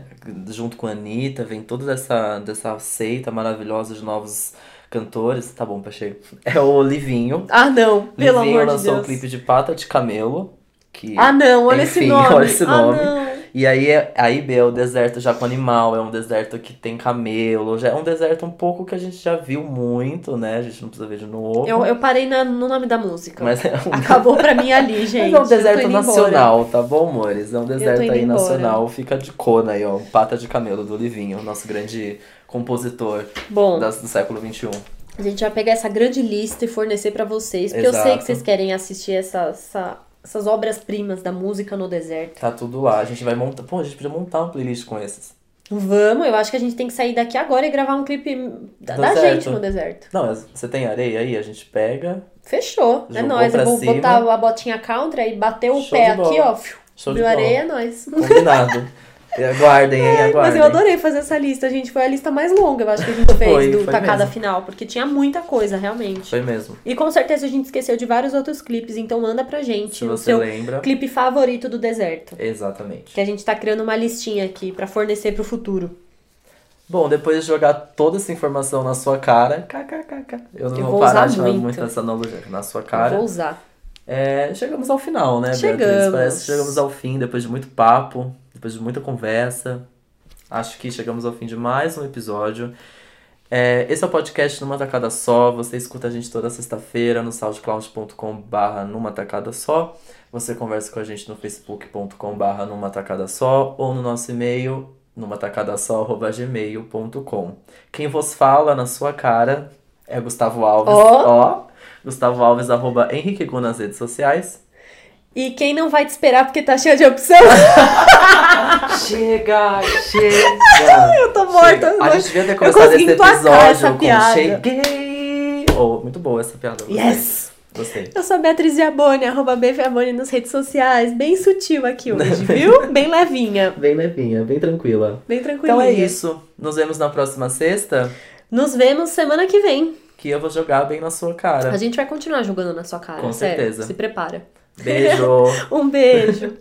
Junto com a Anitta, vem toda dessa, dessa seita maravilhosa de novos cantores. Tá bom, Pacheco. É o Livinho. Ah, não, pelo Livinho amor de lançou Deus. um clipe de Pata de Camelo. Que... Ah, não, olha esse Enfim, [laughs] nome. olha esse nome. Ah. E aí, é- aí B é o deserto já com animal, é um deserto que tem camelo, já é um deserto um pouco que a gente já viu muito, né? A gente não precisa ver de novo. Eu, eu parei na- no nome da música. Mas é um, [laughs] Acabou pra mim ali, gente. [laughs] mas é um deserto indo embora. nacional, tá bom, amores? É um deserto aí embora. nacional. Fica de cona aí, ó. Pata de camelo do Livinho, nosso grande compositor Bom, das- do século XXI. A gente vai pegar essa grande lista e fornecer pra vocês, porque eu sei Exato. que vocês querem assistir essa, essa- essas obras-primas da música no deserto. Tá tudo lá. A gente vai montar. Pô, a gente podia montar uma playlist com esses. Vamos, eu acho que a gente tem que sair daqui agora e gravar um clipe da, da gente no deserto. Não, você tem areia aí? A gente pega. Fechou, é nóis. Eu vou cima. botar a botinha contra e bater o Show pé aqui, ó. Show de bola. areia, é nóis. Combinado. [laughs] E [laughs] aguardem, hein? Aguardem. Mas eu adorei fazer essa lista, gente. Foi a lista mais longa, eu acho que a gente [laughs] fez Foi, do foi Tacada mesmo. Final, porque tinha muita coisa, realmente. Foi mesmo. E com certeza a gente esqueceu de vários outros clipes, então manda pra gente Se o você seu lembra. clipe favorito do deserto. Exatamente. Que a gente tá criando uma listinha aqui pra fornecer pro futuro. Bom, depois de jogar toda essa informação na sua cara, kkkk. Eu não Eu vou, vou parar de chamar muito. essa analogia na sua Eu cara. Vou usar. É, chegamos ao final, né, Beatriz? Chegamos. Parece que chegamos ao fim, depois de muito papo, depois de muita conversa. Acho que chegamos ao fim de mais um episódio. É, esse é o podcast Numa Tacada Só. Você escuta a gente toda sexta-feira no soundcloud.com.br Numa Tacada Só. Você conversa com a gente no facebook.com.br Numa Tacada Só ou no nosso e-mail numatacadasó.gmail.com. Quem vos fala na sua cara é Gustavo Alves. Ó. Ó. Gustavo Alves, arroba Henrique Gu nas redes sociais. E quem não vai te esperar porque tá cheio de opção? [laughs] Chega, [laughs] chega! Eu tô morta. Chega. A gente devia ter Eu começado consegui esse episódio essa com piada. cheguei! Oh, muito boa essa piada. Yes! Gostei. Eu sou a Beatriz Viaboni, arroba Bviaboni nas redes sociais. Bem sutil aqui hoje, viu? [laughs] Bem levinha. Bem levinha, bem tranquila. Bem tranquilinha. Então é isso. Nos vemos na próxima sexta, Nos vemos semana que vem. que eu vou jogar bem na sua cara. A gente vai continuar jogando na sua cara. Com sério. certeza. Se prepara. Beijo! [laughs] Um beijo.